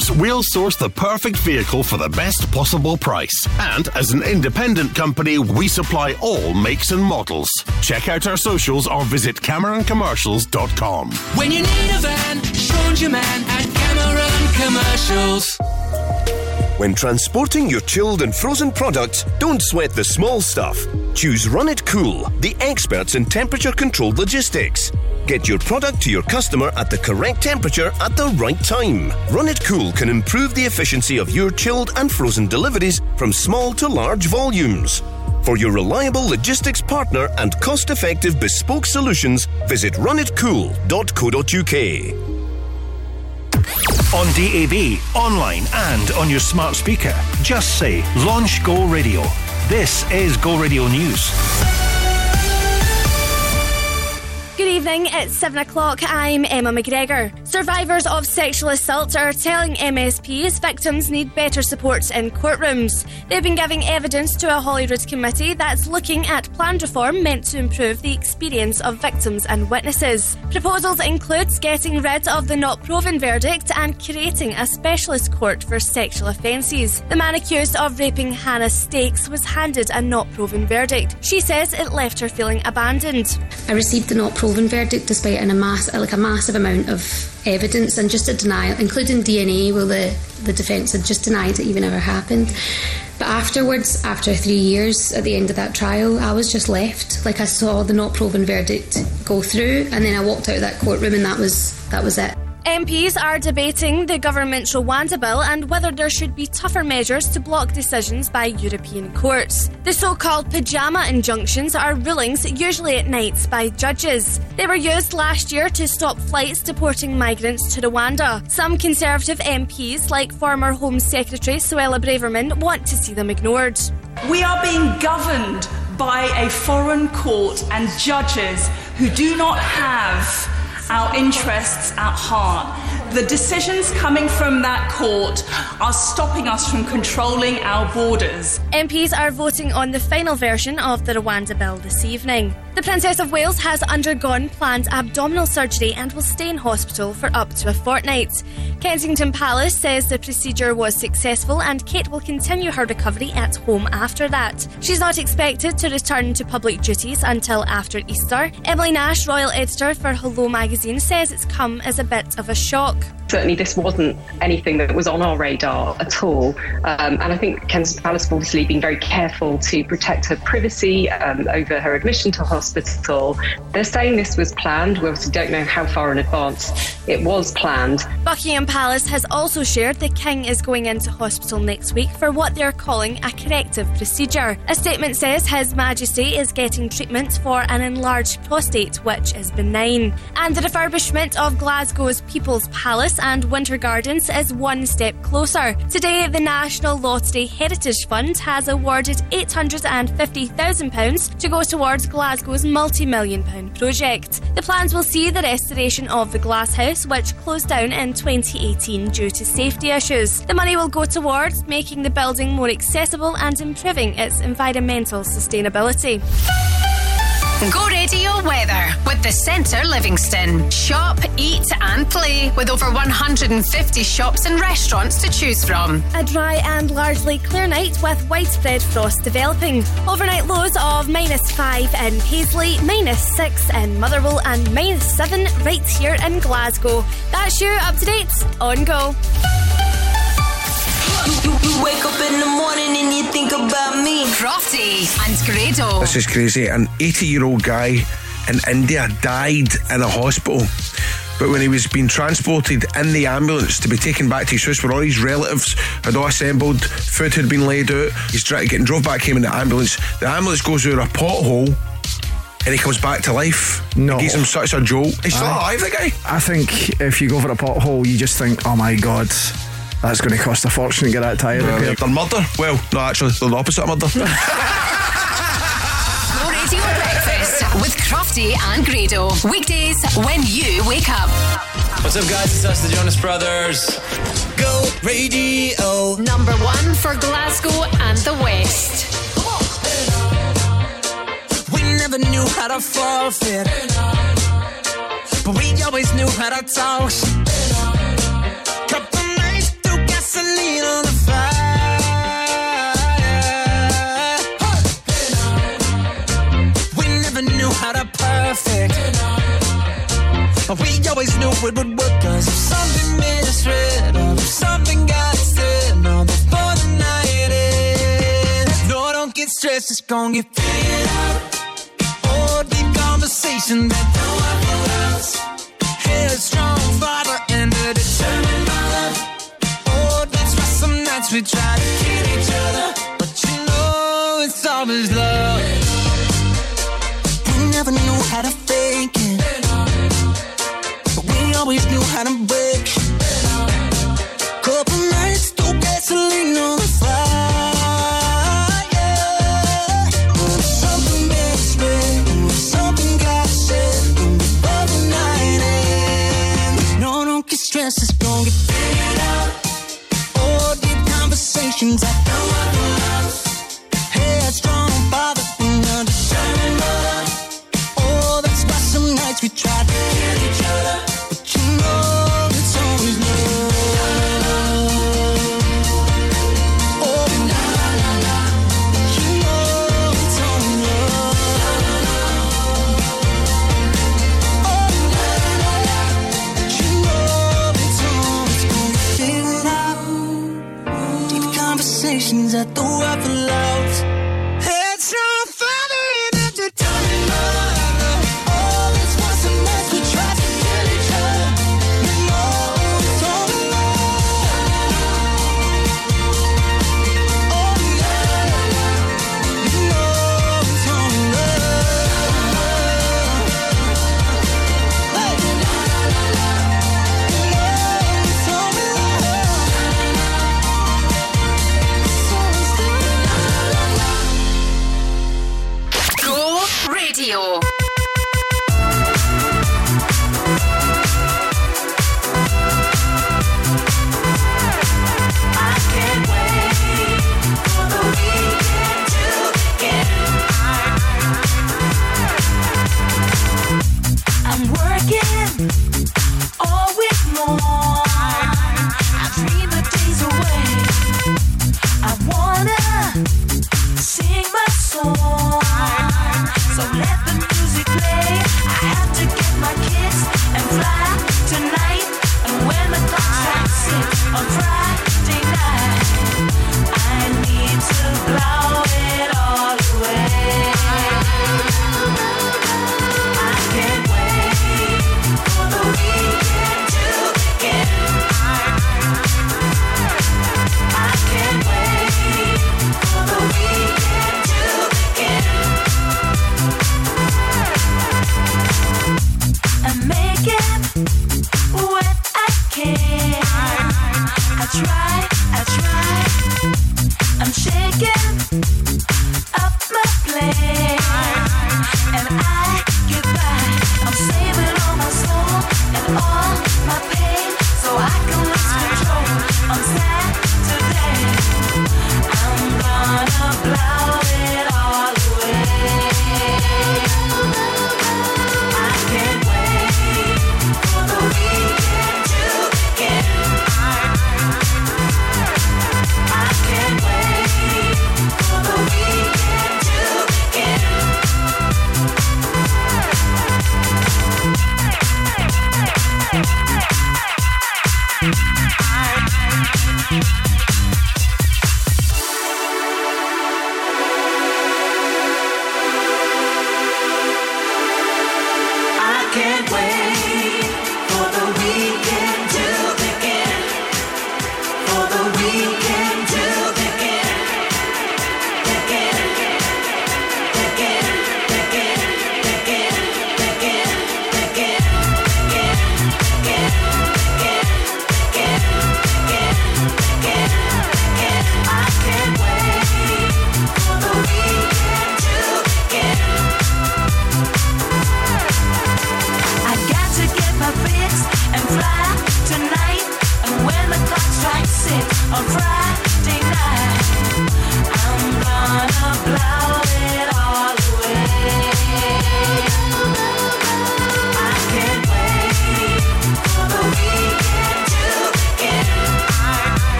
dealers, we'll source the perfect vehicle for the best possible price. And as an independent company, we supply all makes and models. Check out our socials or visit CameronCommercials.com. When you need a van, Sean's your man at Cameron Commercials. When transporting your chilled and frozen products, don't sweat the small stuff. Choose Run It Cool, the experts in temperature controlled logistics. Get your product to your customer at the correct temperature at the right time. Run It Cool can improve the efficiency of your chilled and frozen deliveries from small to large volumes. For your reliable logistics partner and cost effective bespoke solutions, visit runitcool.co.uk. On DAB, online, and on your smart speaker, just say Launch Go Radio. This is Go Radio News. Good evening, it's 7 o'clock. I'm Emma McGregor. Survivors of sexual assault are telling MSPs victims need better support in courtrooms. They've been giving evidence to a Holyrood committee that's looking at planned reform meant to improve the experience of victims and witnesses. Proposals include getting rid of the not proven verdict and creating a specialist court for sexual offences. The man accused of raping Hannah Stakes was handed a not proven verdict. She says it left her feeling abandoned. I received the not proven verdict despite an, a mass, like a massive amount of evidence and just a denial, including DNA, where the, the defence had just denied it even ever happened. But afterwards, after three years at the end of that trial, I was just left. Like I saw the not proven verdict go through, and then I walked out of that courtroom, and that was that was it. MPs are debating the government's Rwanda bill and whether there should be tougher measures to block decisions by European courts. The so called pyjama injunctions are rulings, usually at nights, by judges. They were used last year to stop flights deporting migrants to Rwanda. Some Conservative MPs, like former Home Secretary Suella Braverman, want to see them ignored. We are being governed by a foreign court and judges who do not have our interests at heart. The decisions coming from that court are stopping us from controlling our borders. MPs are voting on the final version of the Rwanda bill this evening. The Princess of Wales has undergone planned abdominal surgery and will stay in hospital for up to a fortnight. Kensington Palace says the procedure was successful and Kate will continue her recovery at home after that. She's not expected to return to public duties until after Easter. Emily Nash, Royal Editor for Hello magazine, says it's come as a bit of a shock. Certainly, this wasn't anything that was on our radar at all. Um, and I think Kensington Palace have obviously been very careful to protect her privacy um, over her admission to hospital. They're saying this was planned. We obviously don't know how far in advance it was planned. Buckingham Palace has also shared the King is going into hospital next week for what they're calling a corrective procedure. A statement says His Majesty is getting treatment for an enlarged prostate, which is benign. And the refurbishment of Glasgow's People's Palace and Winter Gardens is one step closer. Today, the National Lottery Heritage Fund has awarded £850,000 to go towards Glasgow's multi million pound project. The plans will see the restoration of the glass house, which closed down in 2018 due to safety issues. The money will go towards making the building more accessible and improving its environmental sustainability. Go Radio Weather with the Centre Livingston. Shop, eat, and play with over 150 shops and restaurants to choose from. A dry and largely clear night with widespread frost developing. Overnight lows of minus 5 in Paisley, minus 6 in Motherwell, and minus 7 right here in Glasgow. That's you up to date on Go. Crofty and Grado. This is crazy. An 80 year old guy in India died in a hospital. But when he was being transported in the ambulance to be taken back to his house where all his relatives had all assembled, food had been laid out, he's trying getting drove back home in the ambulance. The ambulance goes through a pothole and he comes back to life. No. It gives him such a jolt. He's still alive, the guy. I think if you go for a pothole, you just think, oh my god, that's going to cost a fortune to get that tyre Yeah, repaired. they're murder. Well, no, actually, they're the opposite of murder. Go Radio Breakfast with Crofty and Grado. Weekdays when you wake up. What's up, guys? It's us, the Jonas Brothers. Go Radio. Number one for Glasgow and the West. We never knew how to forfeit, but we always knew how to toss. We always knew it would work something got the night No, don't get stressed It's gonna get figured out deep conversation That no one else strong father And a determined mother we try to kill each other, but you know it's always love.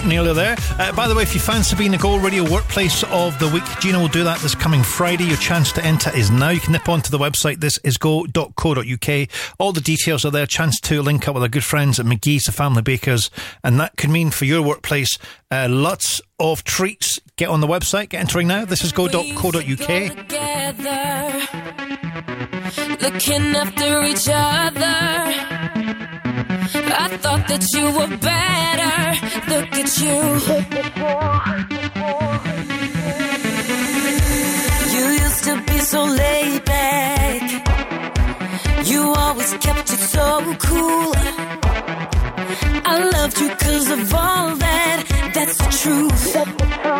right, nearly there. Uh, by the way, if you fancy being the Go Radio Workplace of the Week, Gina will do that this coming Friday. Your chance to enter is now. You can nip onto the website, this is go.co.uk. All the details are there. Chance to link up with our good friends at McGhee's, the Family Bakers. And that could mean for your workplace uh, lots of treats. Get on the website, get entering now. This is go.co.uk. Looking after each other I thought that you were better. Look at you. You used to be so laid back. You always kept it so cool. I loved you cause of all that. That's the truth.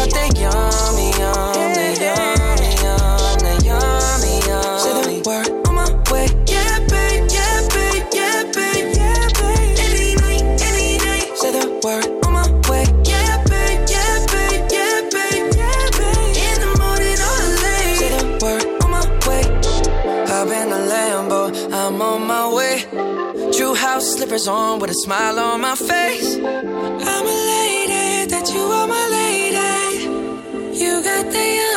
Got that yummy, yum, that yummy, yum, yummy. Say the word on my way. Yeah, babe, yeah, babe, yeah, babe, yeah, babe. Any night, any day. Say the word on my way. Yeah, babe, yeah, babe, yeah, babe, yeah, babe. In the morning or late. Say the word on my way. Hop in the Lambo, I'm on my way. True house slippers on with a smile on my face. I'm elated You got the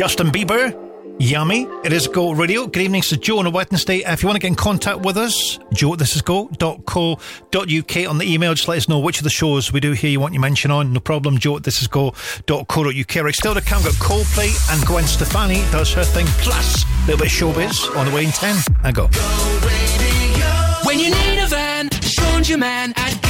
Justin Bieber. Yummy. It is Go Radio. Good evening. So Joe on a Wednesday. If you want to get in contact with us, joe at this is go.co.uk on the email. Just let us know which of the shows we do here you want your mention on. No problem. Joe at this is go.co.uk. Still to come. Got Coldplay and Gwen Stefani does her thing. Plus, a little bit of showbiz on the way in 10. And go. When you need a van, Sean's your man at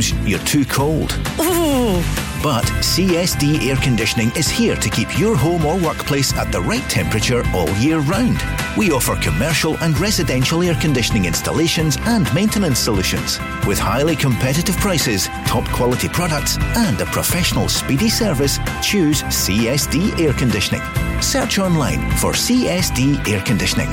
you're too cold. Ooh. But CSD Air Conditioning is here to keep your home or workplace at the right temperature all year round. We offer commercial and residential air conditioning installations and maintenance solutions. With highly competitive prices, top quality products, and a professional speedy service, choose CSD Air Conditioning. Search online for CSD Air Conditioning.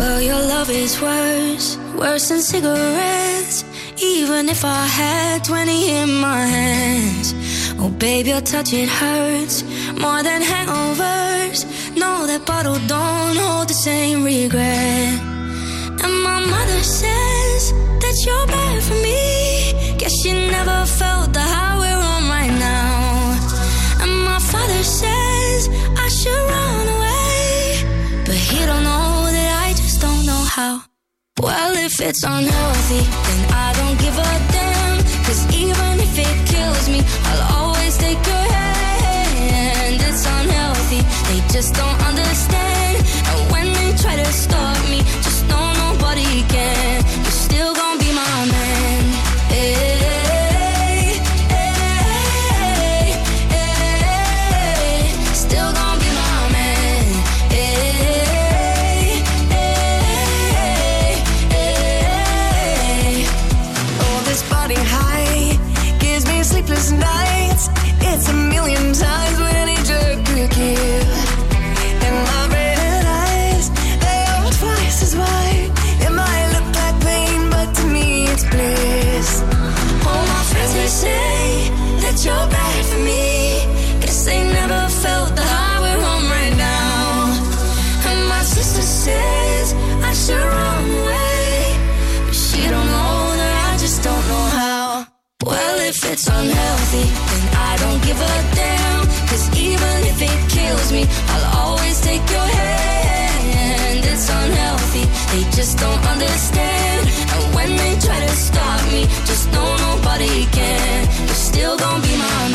Well, your love is worse, worse than cigarettes. Even if I had 20 in my hands. Oh, baby, your touch, it hurts more than hangovers. No, that bottle don't hold the same regret. And my mother says that you're bad for me. Guess she never felt the high we're on right now. And my father says I should run how. Well, if it's unhealthy, then I don't give a damn. Cause even if it kills me, I'll always take your hand. It's unhealthy, they just don't understand. And when they try to stop me, just know nobody can. They just don't understand. And when they try to stop me, just know nobody can. You're still gonna be my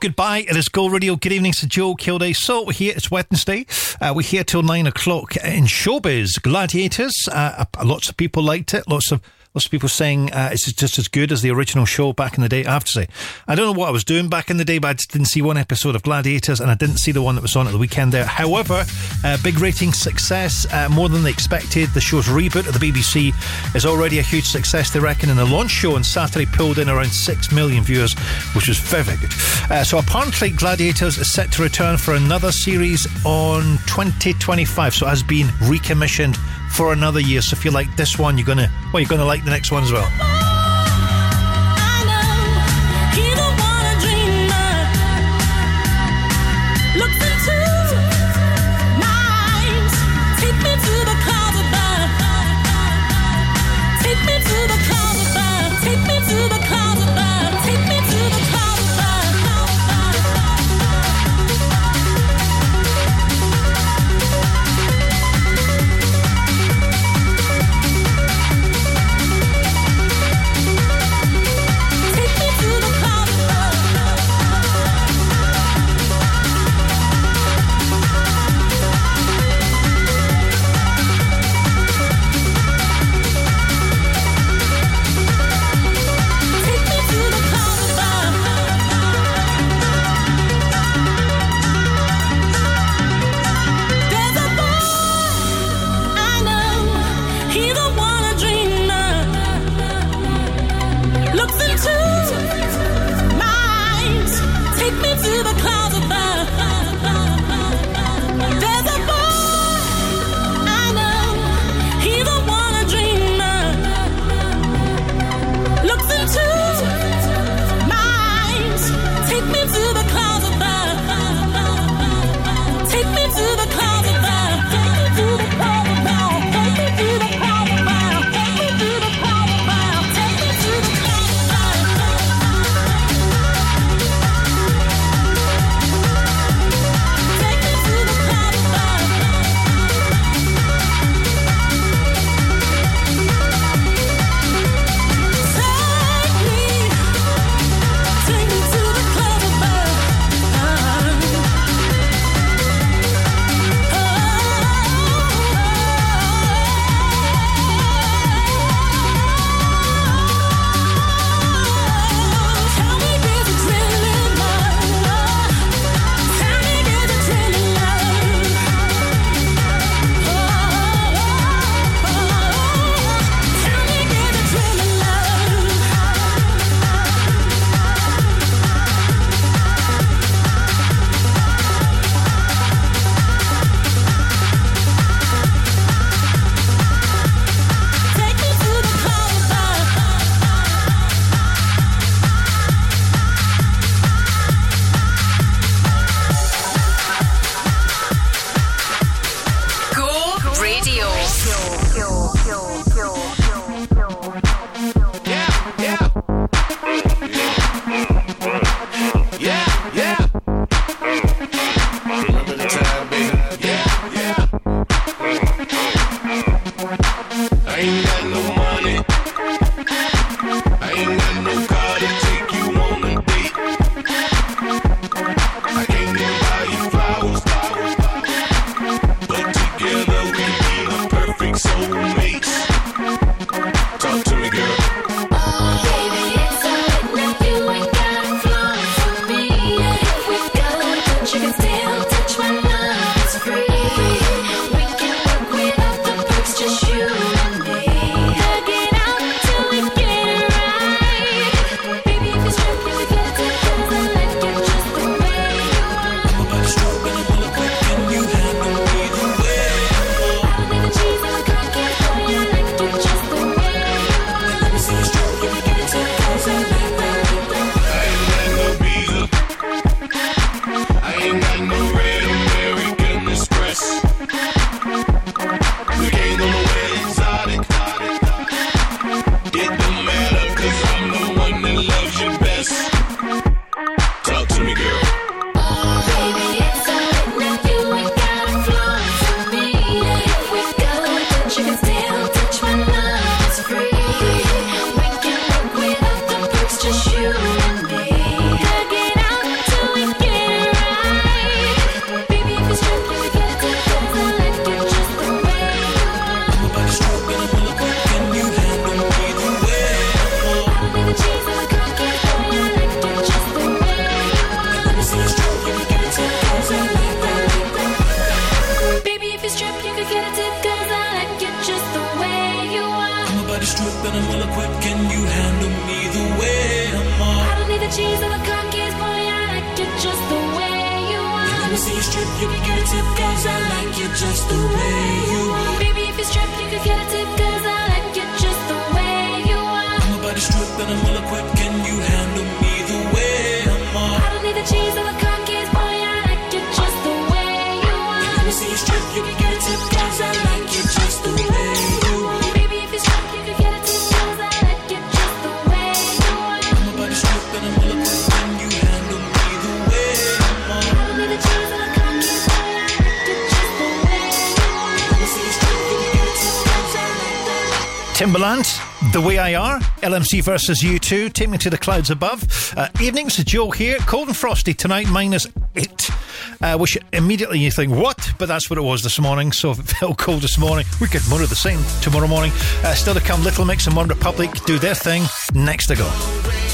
Goodbye. It is Go Radio. Good evening Sir Joe Kilday. So we're here. It's Wednesday. Uh, we're here till nine o'clock in showbiz. Gladiators. Uh, lots of people liked it. Lots of lots of people saying uh, it's just as good as the original show back in the day. I have to say, I don't know what I was doing back in the day, but I just didn't see one episode of Gladiators, and I didn't see the one that was on at the weekend there. However, uh, big rating success, uh, more than they expected. The show's reboot at the BBC is already a huge success, they reckon, and the launch show on Saturday pulled in around six million viewers, which was very, very good. Uh, so apparently, Gladiators is set to return for another series on 2025, so it has been recommissioned for another year. So if you like this one, you're gonna well, you're gonna like the next one as well. Timbaland, The Way I Are, LMC versus U2, Take Me to the Clouds Above. Uh, evenings, Joe here, cold and frosty tonight, minus eight. Uh, which immediately you think, what? But that's what it was this morning, so it felt cold this morning, we more of the same tomorrow morning. Uh, still to come, Little Mix and One Republic do their thing. Next to go.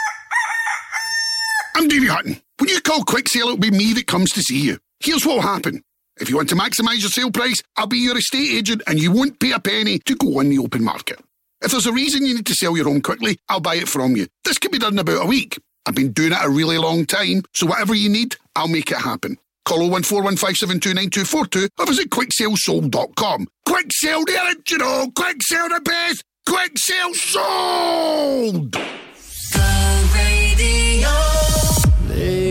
I'm Davy Hutton. When you call Quick Sale, it'll be me that comes to see you. Here's what'll happen. If you want to maximise your sale price, I'll be your estate agent and you won't pay a penny to go on the open market. If there's a reason you need to sell your home quickly, I'll buy it from you. This could be done in about a week. I've been doing it a really long time, so whatever you need, I'll make it happen. Call 01415729242 or visit quicksalesold.com. Quick sale, you know. Quick sale the best. Quick sale sold.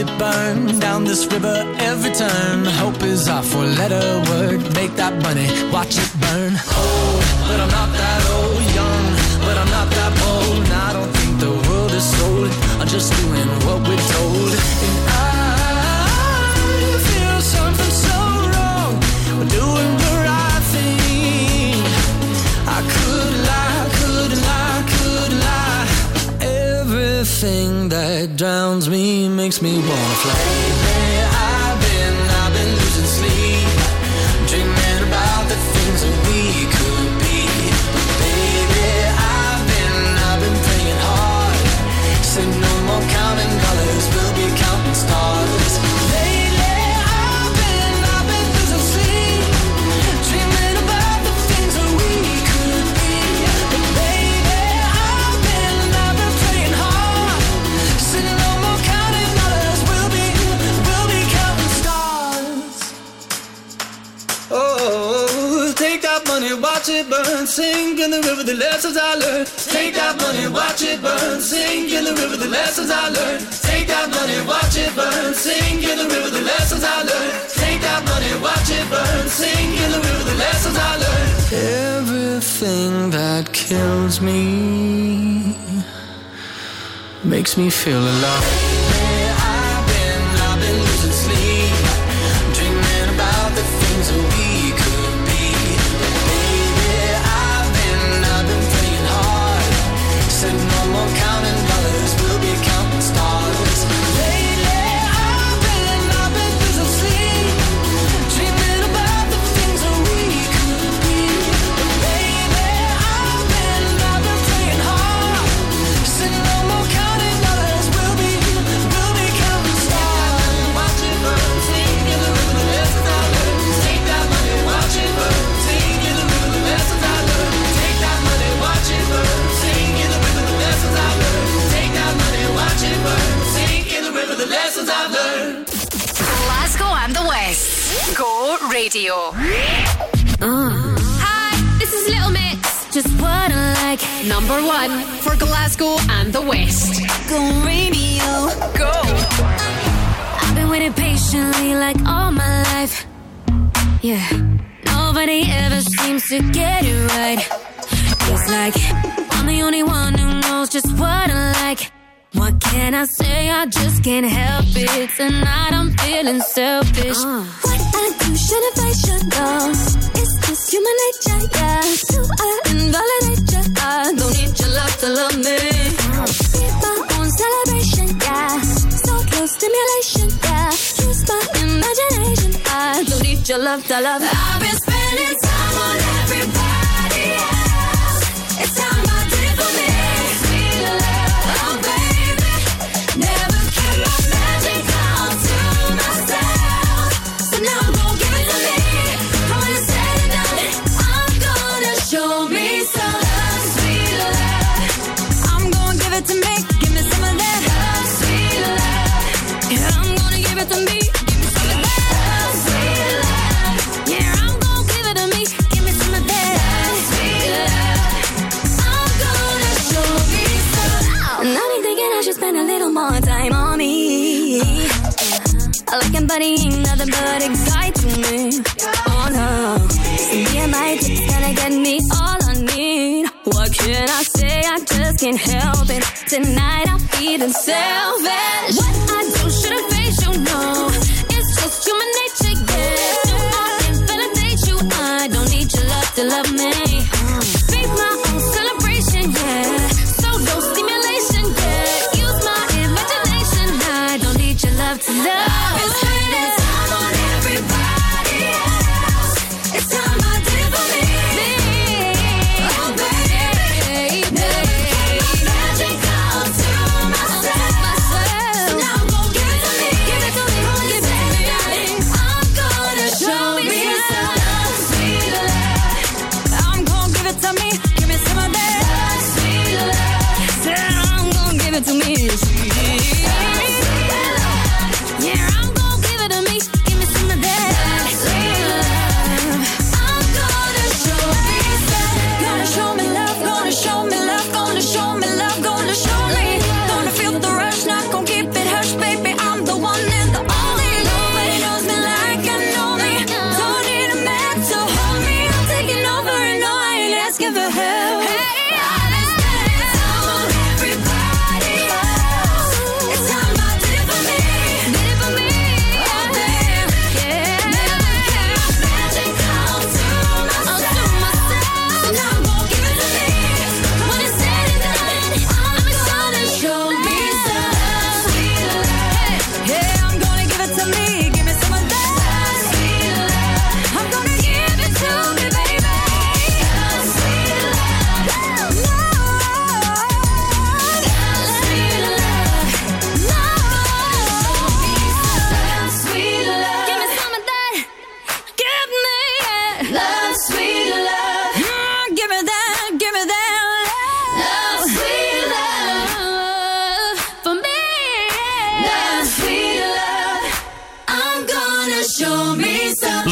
It burn down this river every turn. Hope is our four letter word. Make that money, watch it burn. Old, but I'm not that old. Young, but I'm not that bold. And I don't think the world is sold. I'm just doing what we're told. And I feel something so wrong. We're doing the right thing. I could lie, could lie, could lie. Everything that drowns me makes me wanna fly. Hey, I've been, I've been losing sleep, dreaming about the things that we could be. Baby, I've been, I've been praying hard. Said no more counting dollars, money, watch it burn. Sink in the river, the lessons I learned. Take that money, watch it burn. Sink in the river, the lessons I learned. Take that money, watch it burn. Sink in the river, the lessons I learned. Take that money, watch it burn. Sink in the river, the lessons I learned. Everything that kills me makes me feel alive. I've been, I've been losing sleep, dreaming about the things that we. number one for Glasgow and the West. Go radio. Go. I've been waiting patiently like all my life. Yeah. Nobody ever seems to get it right. It's like I'm the only one who knows just what I like. What can I say? I just can't help it. Tonight I'm feeling selfish. Uh. What I do, should I fight, should go? It's just human nature, yeah. Do I invalidate you? I don't to love me. My own celebration, yeah. So close stimulation, yeah. Use my imagination. I don't need your love to love. I've been spending time. body ain't nothing but excitement. Oh no, see so my tip's gonna get me all I need. What can I say? I just can't help it. Tonight I'm feeling selfish. What?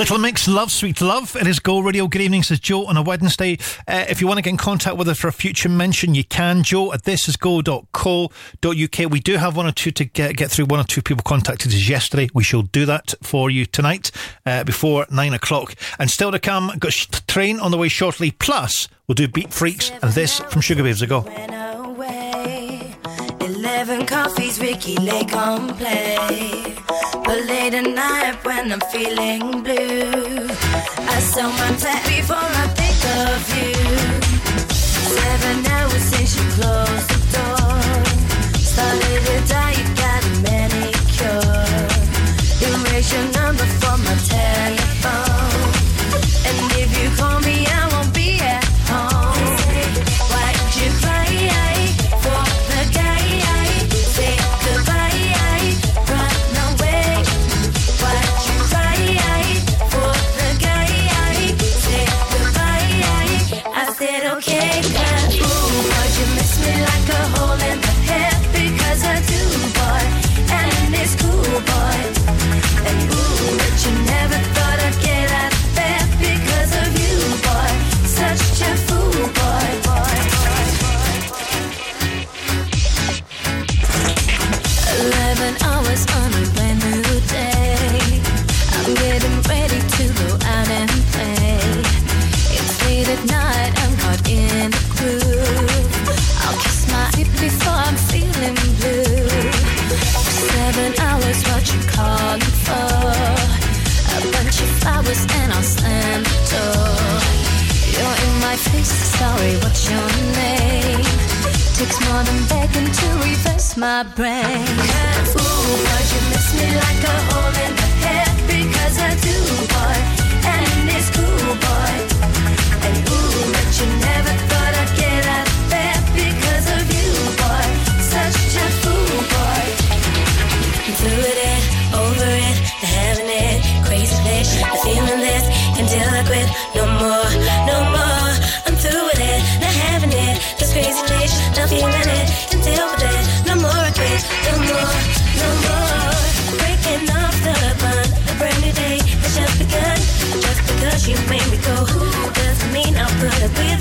Little Mix, Love Sweet Love. It is Go Radio. Good evening, says Joe on a Wednesday. Uh, if you want to get in contact with us for a future mention, you can, Joe, at thisisgo.co.uk. We do have one or two to get, get through. One or two people contacted us yesterday. We shall do that for you tonight uh, before nine o'clock. And still to come, got sh- train on the way shortly. Plus, we'll do Beat Freaks and this from Sugar Ago. Eleven coffees, Ricki Lake on play. Friday night when I'm feeling blue. I sell my act before I think of you. Seven hours since you closed before I'm feeling blue. Seven hours, what you calling for? A bunch of flowers and I'll slam the door. You're in my face, sorry, what's your name? Takes more than begging to reverse my brain. Ooh, but you miss me like a estoy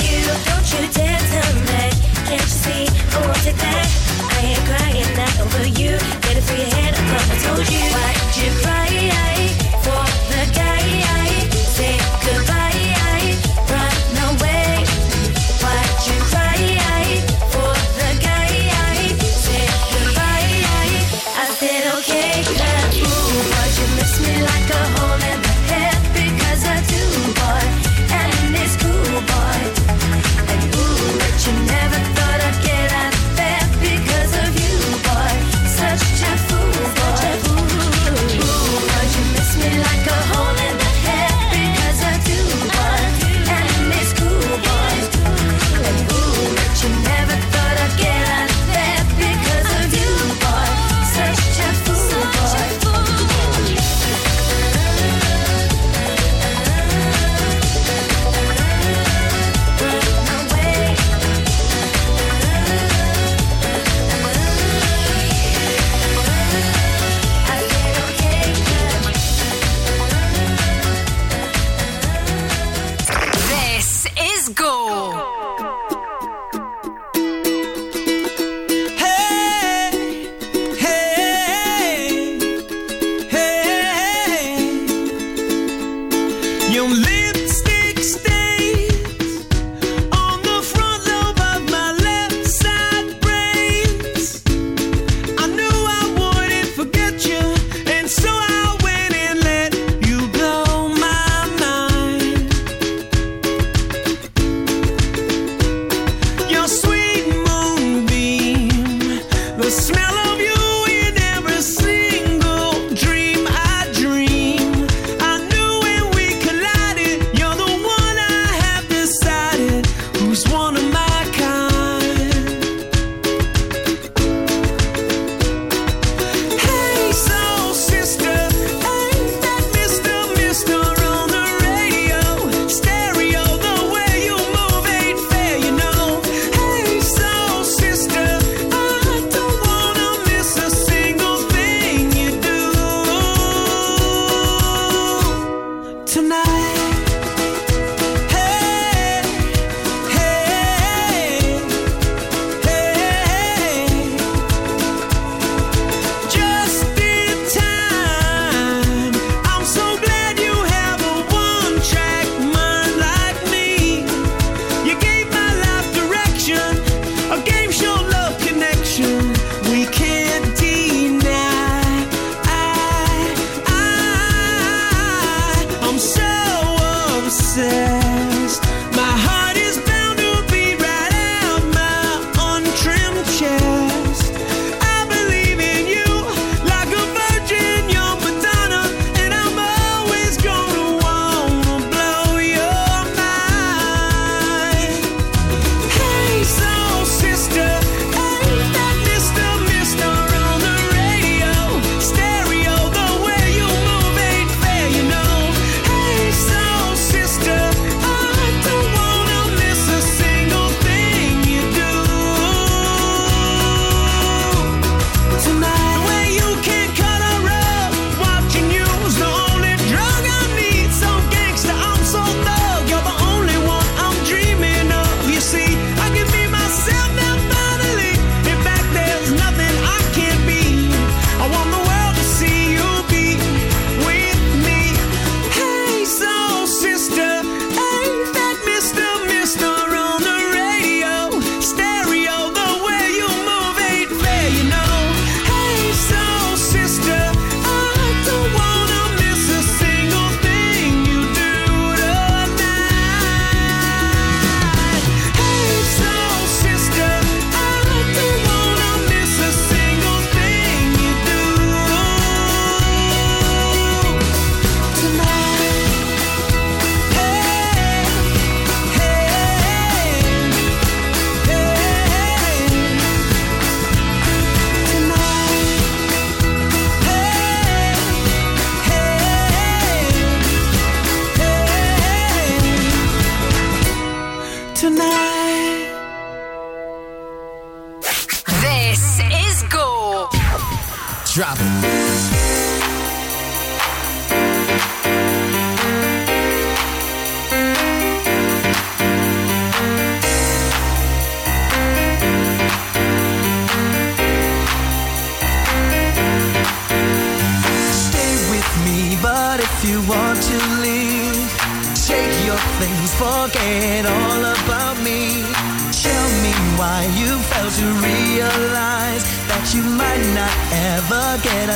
Drop it.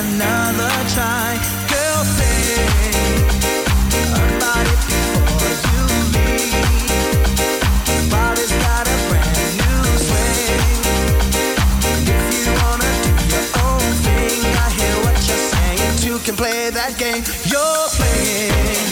Another try. Girl, think about it before you leave. Body's got a brand new swing. If you wanna do your own thing, I hear what you're saying. Two can play that game you're playing.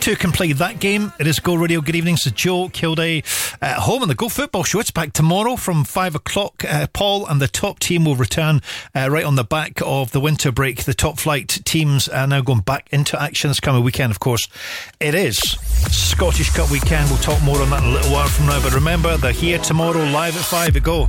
To play that game. It is Go Radio. Good evening. So Joe Kilday at home on the Go Football Show. It's back tomorrow from five o'clock. Uh, Paul and the top team will return uh, right on the back of the winter break. The top flight teams are now going back into action this coming weekend. Of course, it is Scottish Cup weekend. We'll talk more on that in a little while from now. But remember, they're here tomorrow live at five. At go.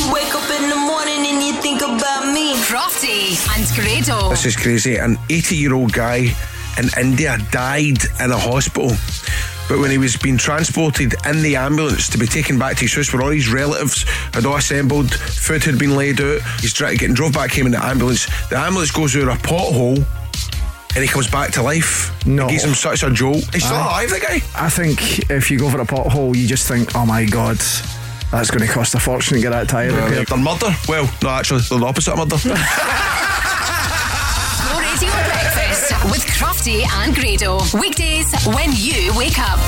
You, you wake up in the morning and you think about me. Crofty and Grado. This is crazy. An 80 year old guy in India died in a hospital. But when he was being transported in the ambulance to be taken back to his house where all his relatives had all assembled, food had been laid out, he's trying to get drove back home in the ambulance. The ambulance goes through a pothole and he comes back to life. No. It gives him such a jolt. He's still Aye. alive, the guy. I think if you go for a pothole, you just think, oh my god, that's going to cost a fortune to get that tyre repaired. they're murder. Well, no, actually, they're the opposite of murder. Go Radio Breakfast with Crofty and Grado. Weekdays when you wake up.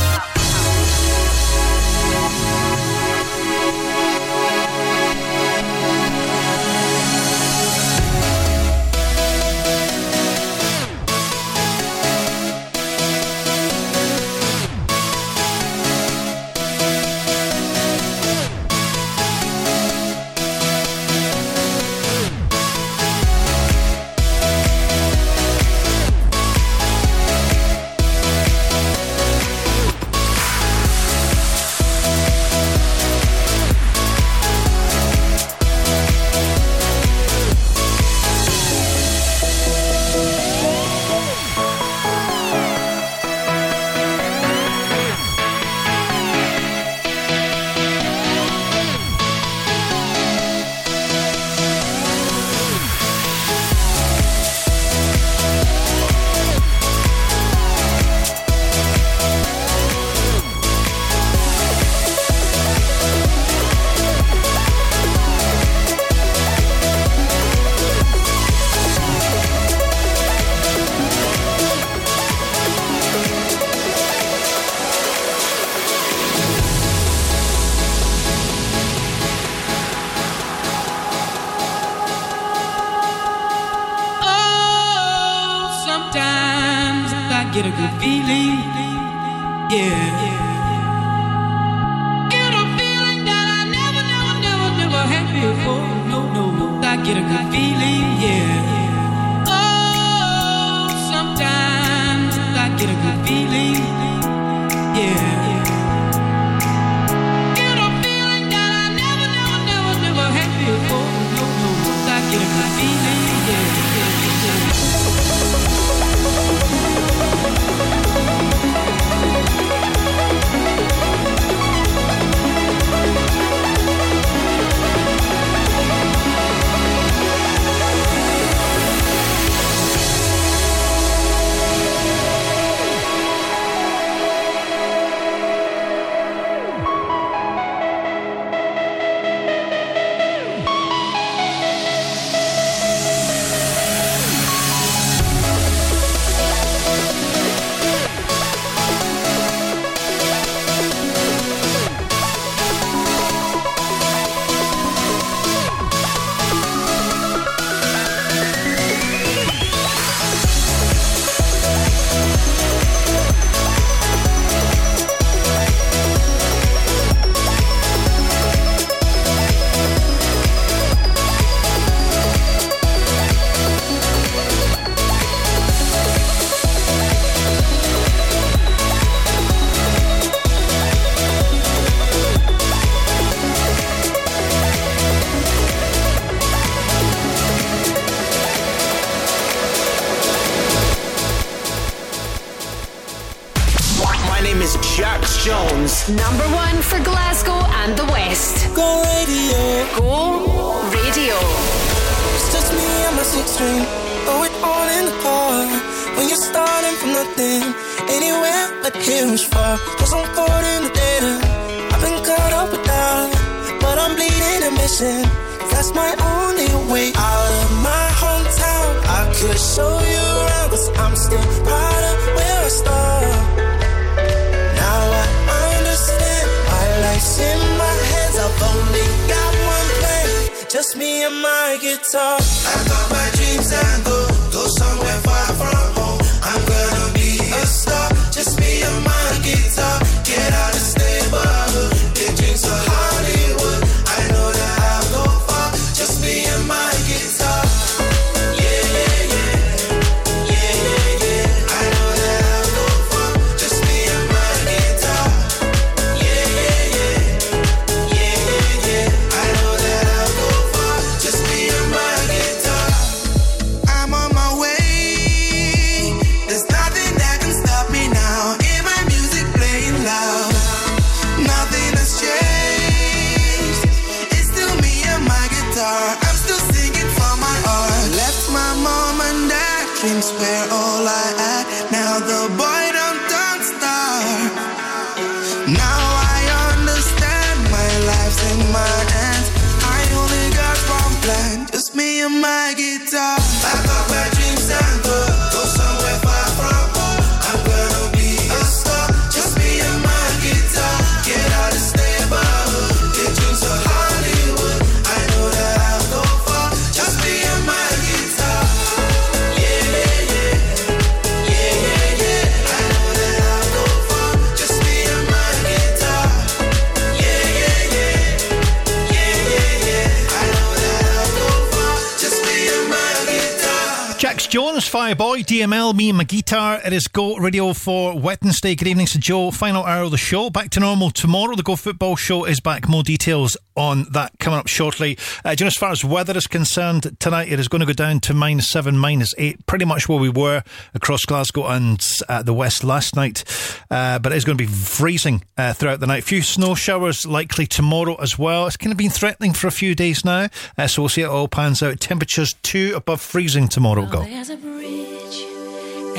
DML, me and my guitar. It is Go Radio for Wednesday. Good evening to Joe. Final hour of the show. Back to normal tomorrow. The Go Football Show is back. More details on that coming up shortly. Uh, you know, as far as weather is concerned, tonight it is going to go down to minus seven, minus eight, pretty much where we were across Glasgow and uh, the west last night. Uh, but it is going to be freezing uh, throughout the night. A few snow showers likely tomorrow as well. It's kind of been threatening for a few days now. Uh, so we'll see how it all pans out. Temperatures two above freezing tomorrow. Go.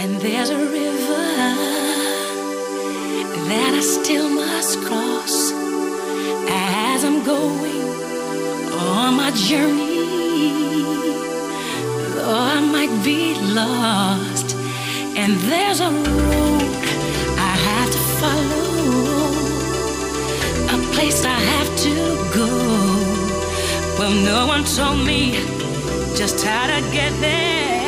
And there's a river that I still must cross as I'm going on my journey. Though I might be lost, and there's a road I have to follow, a place I have to go. Well, no one told me just how to get there.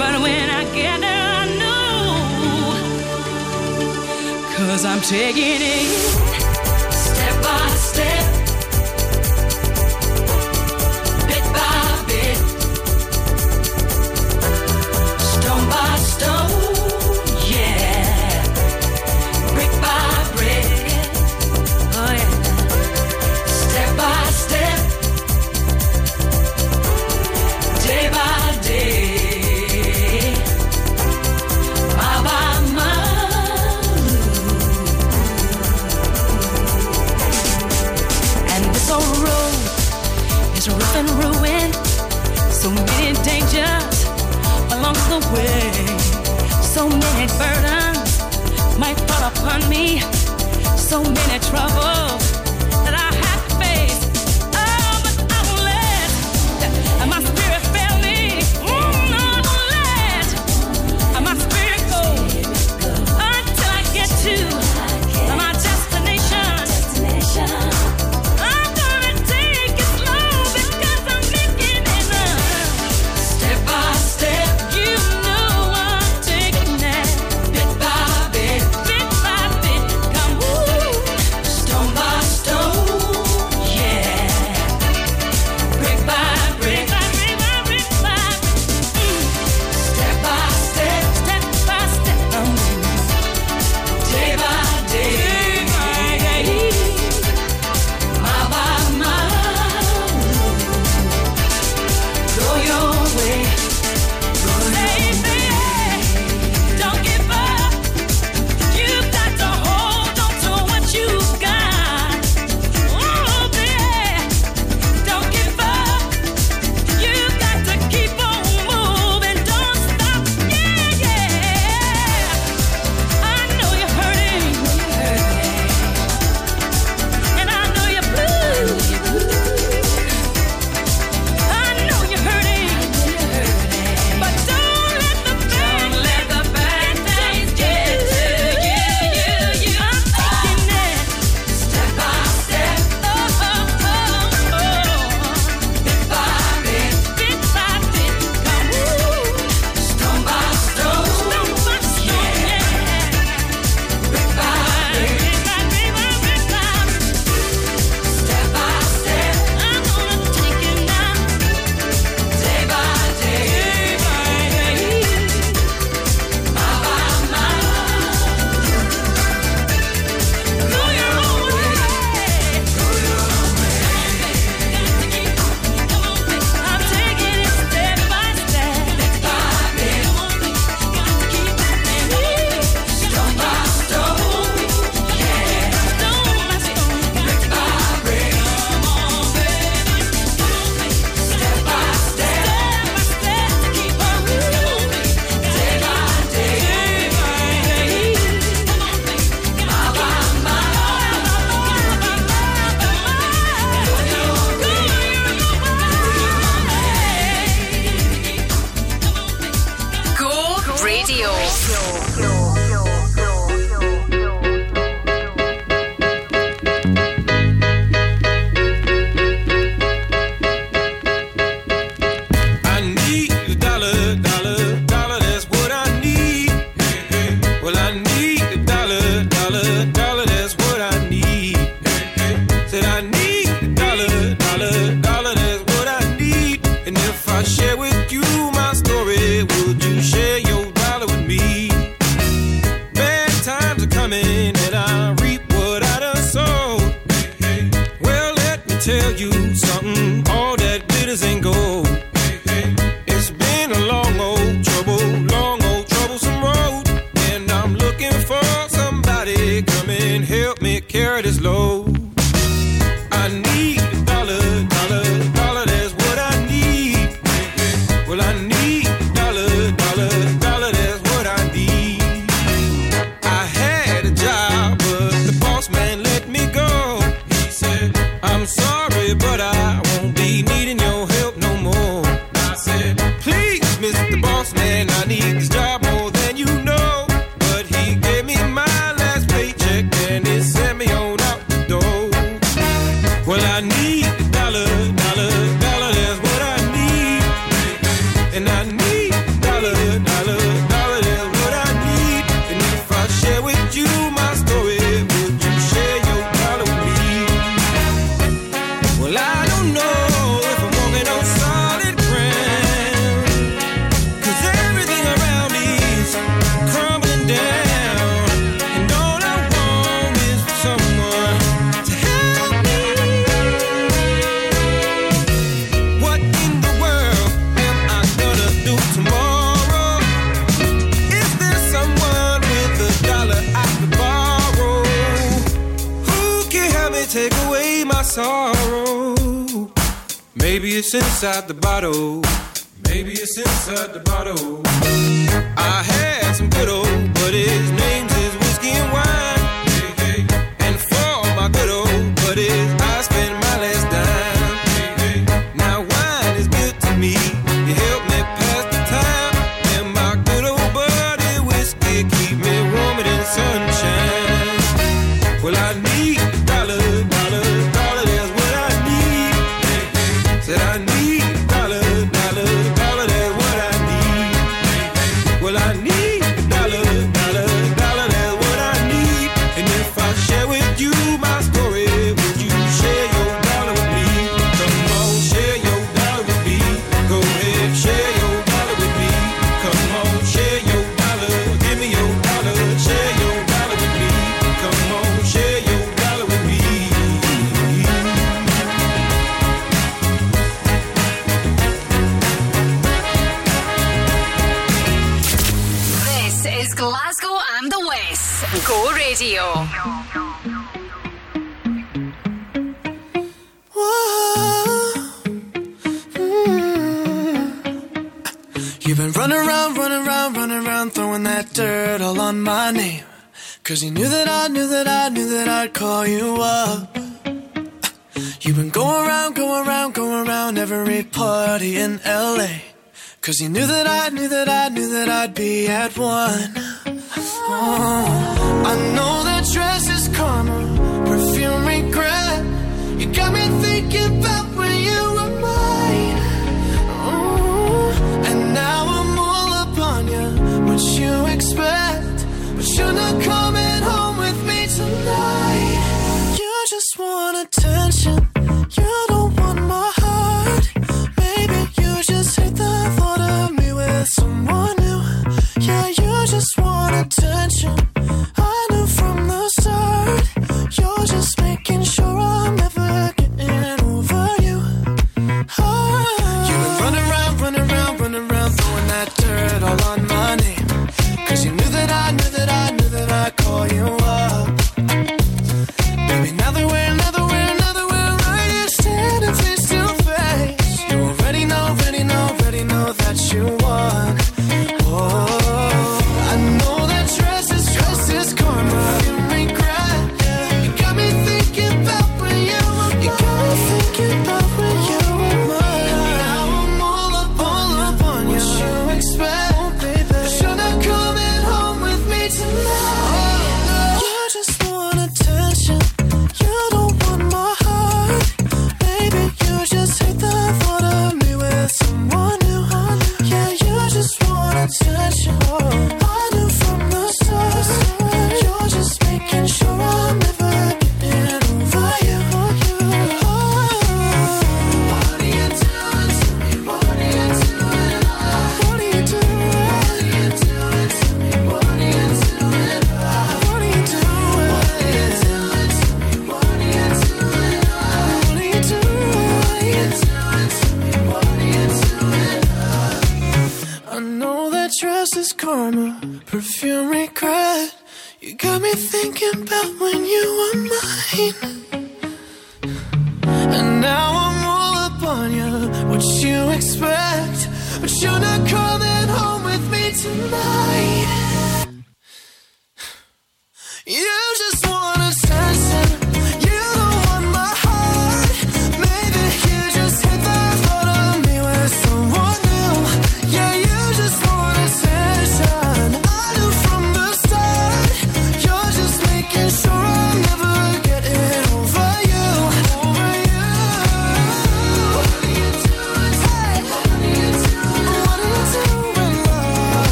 But when I get there, I know. Cause I'm taking it step by step, bit by bit, stone by stone, Burdens might fall upon me. So many troubles inside the bottle. Maybe it's inside the bottle.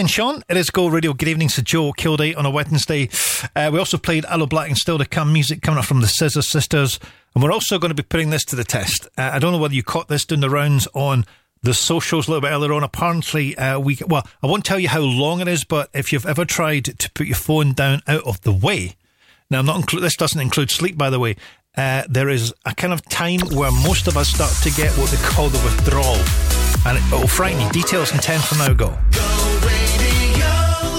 Puth, Sean. It is Go Radio. Good evening to Joe Kilday on a Wednesday. Uh, we also played Aloe Blacc and Still to Come music coming up from the Scissor Sisters. And we're also going to be putting this to the test. Uh, I don't know whether you caught this doing the rounds on the socials a little bit earlier on. Apparently, uh, we well, I won't tell you how long it is, but if you've ever tried to put your phone down out of the way, now I'm not include this doesn't include sleep, by the way. Uh, there is a kind of time where most of us start to get what they call the withdrawal, and it will frighten you. Details in ten from now. Go.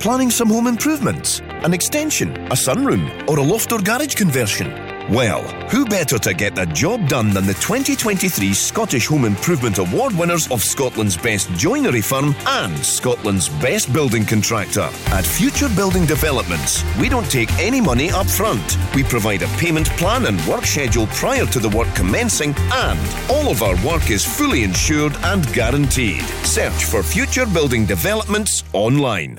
Planning some home improvements, an extension, a sunroom, or a loft or garage conversion? Well, who better to get the job done than the 2023 Scottish Home Improvement Award winners of Scotland's Best Joinery Firm and Scotland's Best Building Contractor? At Future Building Developments, we don't take any money up front. We provide a payment plan and work schedule prior to the work commencing, and all of our work is fully insured and guaranteed. Search for Future Building Developments online.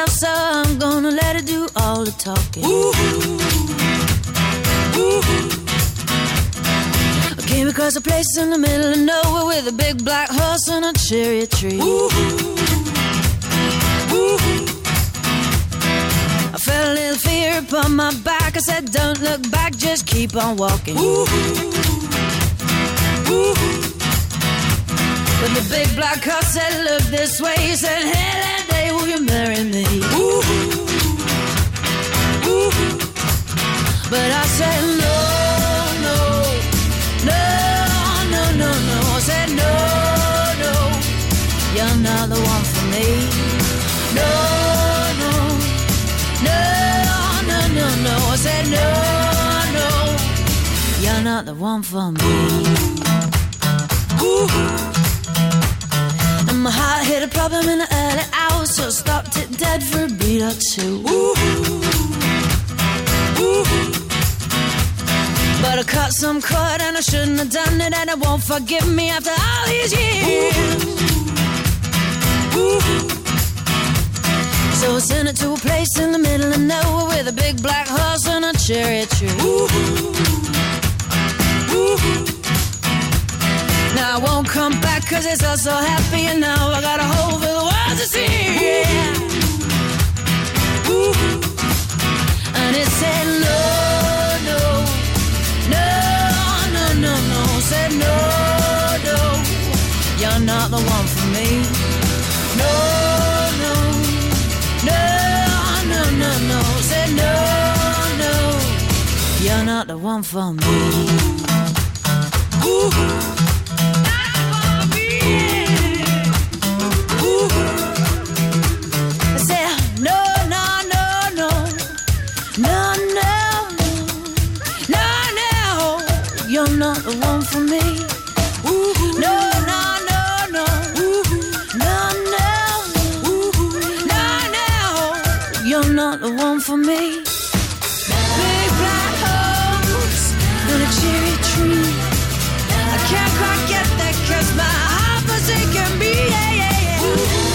Myself, so I'm gonna let it do all the talking. I came across a place in the middle of nowhere with a big black horse and a cherry tree. I felt a little fear upon my back. I said, Don't look back, just keep on walking. But the big black horse said, Look this way. He said, Hey, you marry me? But I said, No, no, no, no, no, no. I said, No, no, you're not the one for me. No, no, no, no, no, no. I said, No, no, you're not the one for me. Heart hit a problem in the early so stopped it dead for a beat or two. But I cut some cord and I shouldn't have done it, and it won't forgive me after all these years. So I sent it to a place in the middle of nowhere with a big black horse and a cherry tree. Now I won't come back cause it's all so happy and now I got a hole you're not the one for me. Ooh. Me. Big black horse and a cherry tree. I can't quite get that 'cause my heart forsaken me. Yeah, yeah, yeah.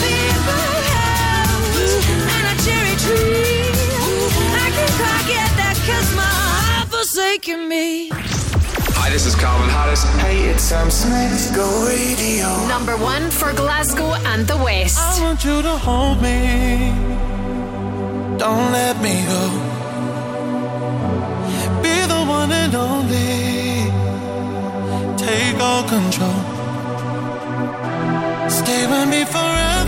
Big black house and a cherry tree. I can't quite get that 'cause my heart forsaken me. Hi, this is Calvin Harris. Hey, it's Sam Smith. Go radio. Number one for Glasgow and the West. I want you to hold me. Don't let me go. Be the one and only. Take all control. Stay with me forever.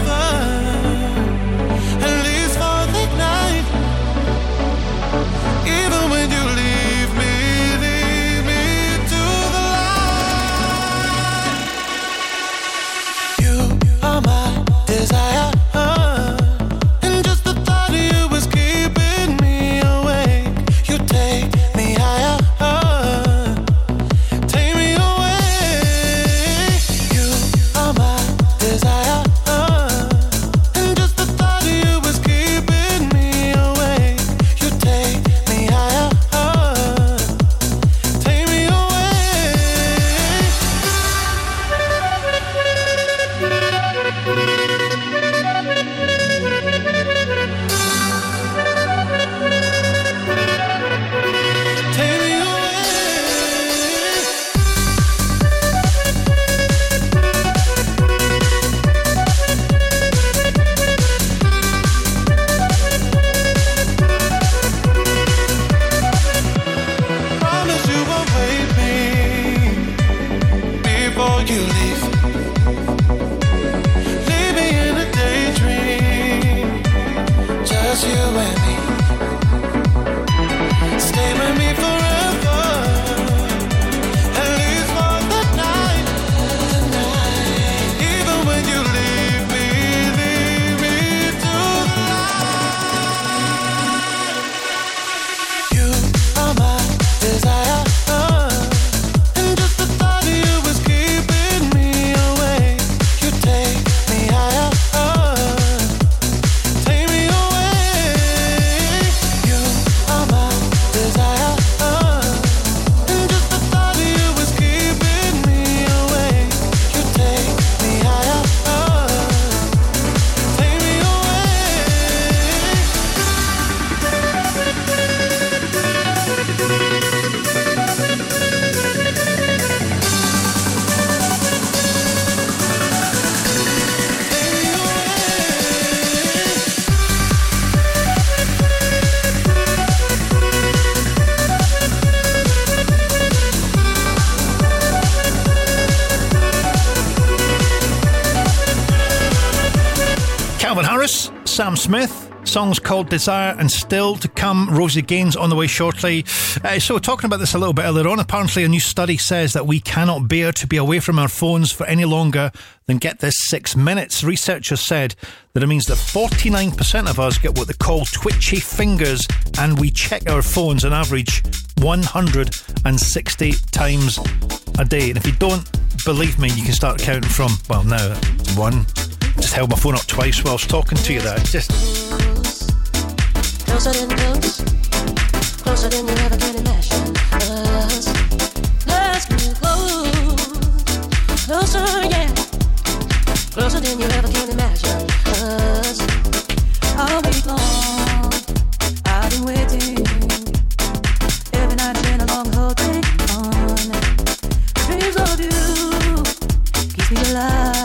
Sam Smith. Songs called Desire and Still to Come. Rosie Gaines on the way shortly. Uh, so, talking about this a little bit earlier on, apparently a new study says that we cannot bear to be away from our phones for any longer than get this six minutes. Researchers said that it means that 49% of us get what they call twitchy fingers and we check our phones on average 160 times a day. And if you don't believe me, you can start counting from, well, now, one just held my phone up twice whilst talking to you there. Just. Closer than close. Closer than you ever can Closer, than you ever can imagine. Us. All week long. I've been waiting. Every night been a long holding on. Dreams of you keeps me alive.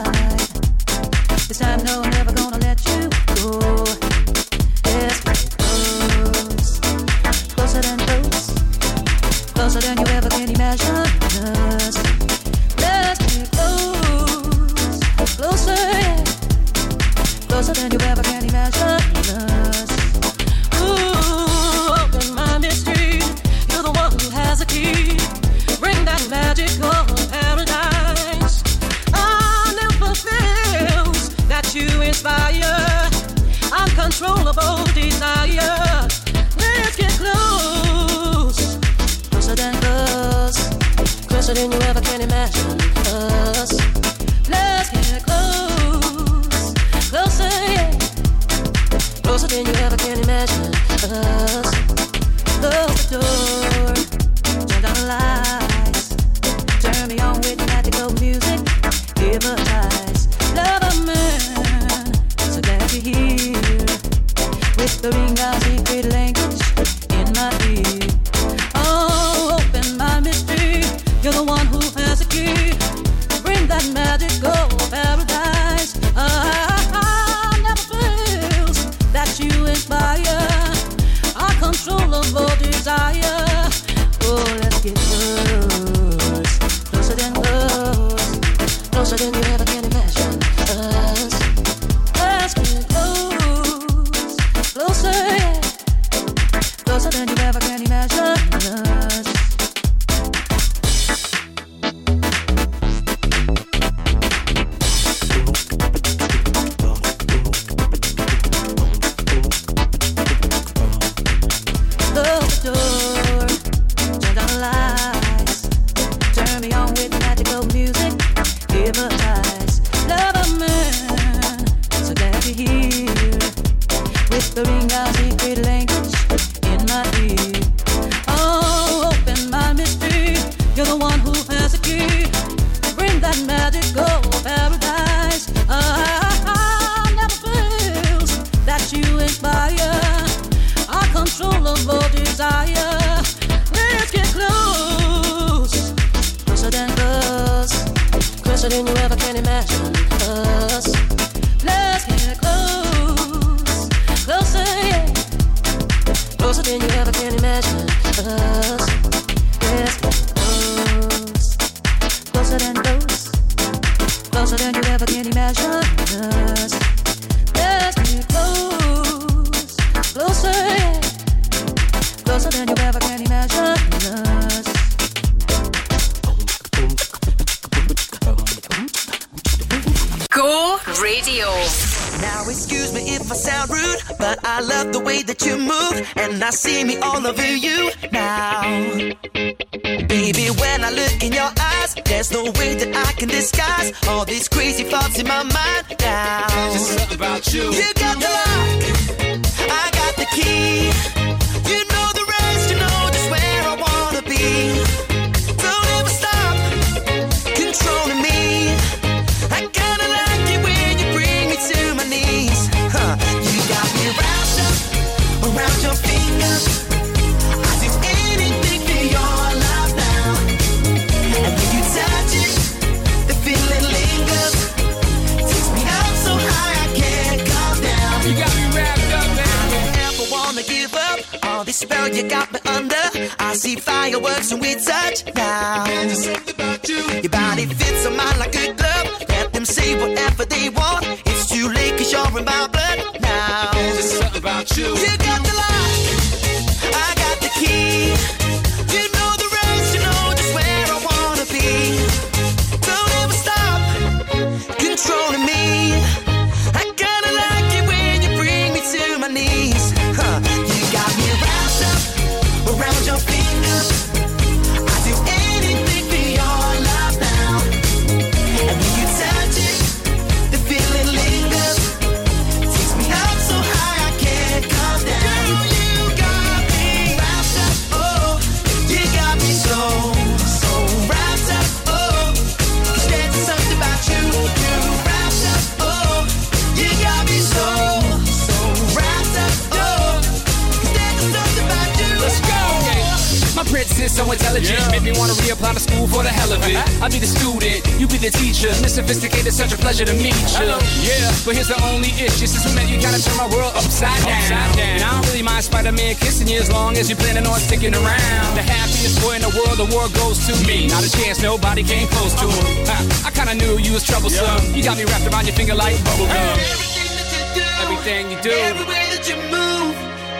Make me wanna school for the hell of it. I'll be the student, you be the teacher. Miss Sophisticated, such a pleasure to meet you. Hello. Yeah, but here's the only issue. Since we met, you kinda turned my world upside down. Upside down. And I don't really mind Spider-Man kissing you as long as you're planning on sticking around. The happiest boy in the world, the world goes to me. Not a chance, nobody came close to him. Ha, I kinda knew you was troublesome. You got me wrapped around your finger like bubblegum. Everything that you do, Everything you do. every way that you move,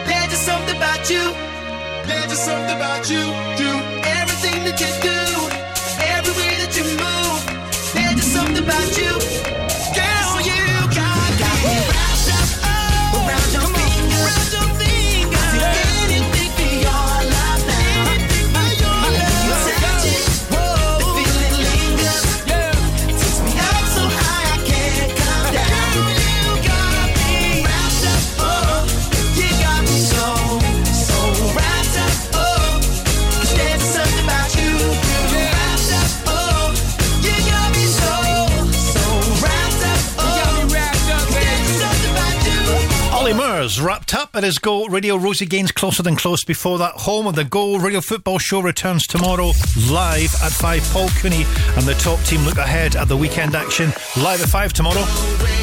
there's just something about you. There's just something about you. Do. Everything that you do, about you. At his Go Radio. Rosie Gaines closer than close before that. Home of the Go Radio Football Show returns tomorrow live at 5. Paul Cooney and the top team look ahead at the weekend action live at 5 tomorrow.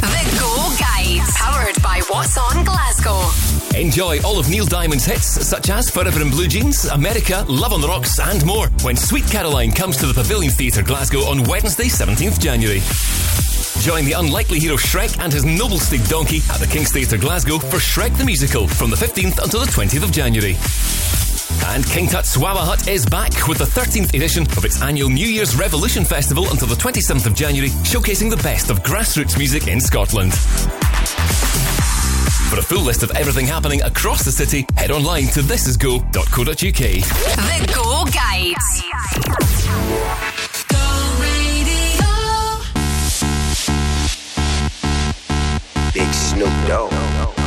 The Go Guide, powered by What's On Glasgow. Enjoy all of Neil Diamond's hits, such as Forever in Blue Jeans, America, Love on the Rocks, and more, when Sweet Caroline comes to the Pavilion Theatre Glasgow on Wednesday, 17th January. Join the unlikely hero Shrek and his noble Donkey at the King's Theatre Glasgow for Shrek the Musical from the 15th until the 20th of January. And King Tut's Wah Wah Hut is back with the 13th edition of its annual New Year's Revolution Festival until the 27th of January, showcasing the best of grassroots music in Scotland. For a full list of everything happening across the city, head online to thisisgo.co.uk. The Go Guides. Big Snoop Dogg.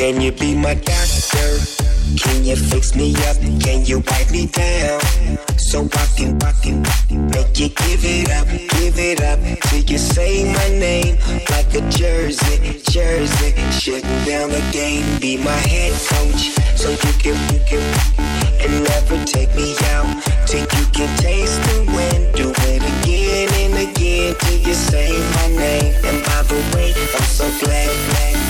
Can you be my doctor? Can you fix me up? Can you wipe me down? So I can, I can make you give it up, give it up till you say my name like a jersey, jersey. Shutting down the game, be my head coach, so you can, you can, and never take me out till you can taste the wind. Do it again and again till you say my name. And by the way, I'm so glad, glad.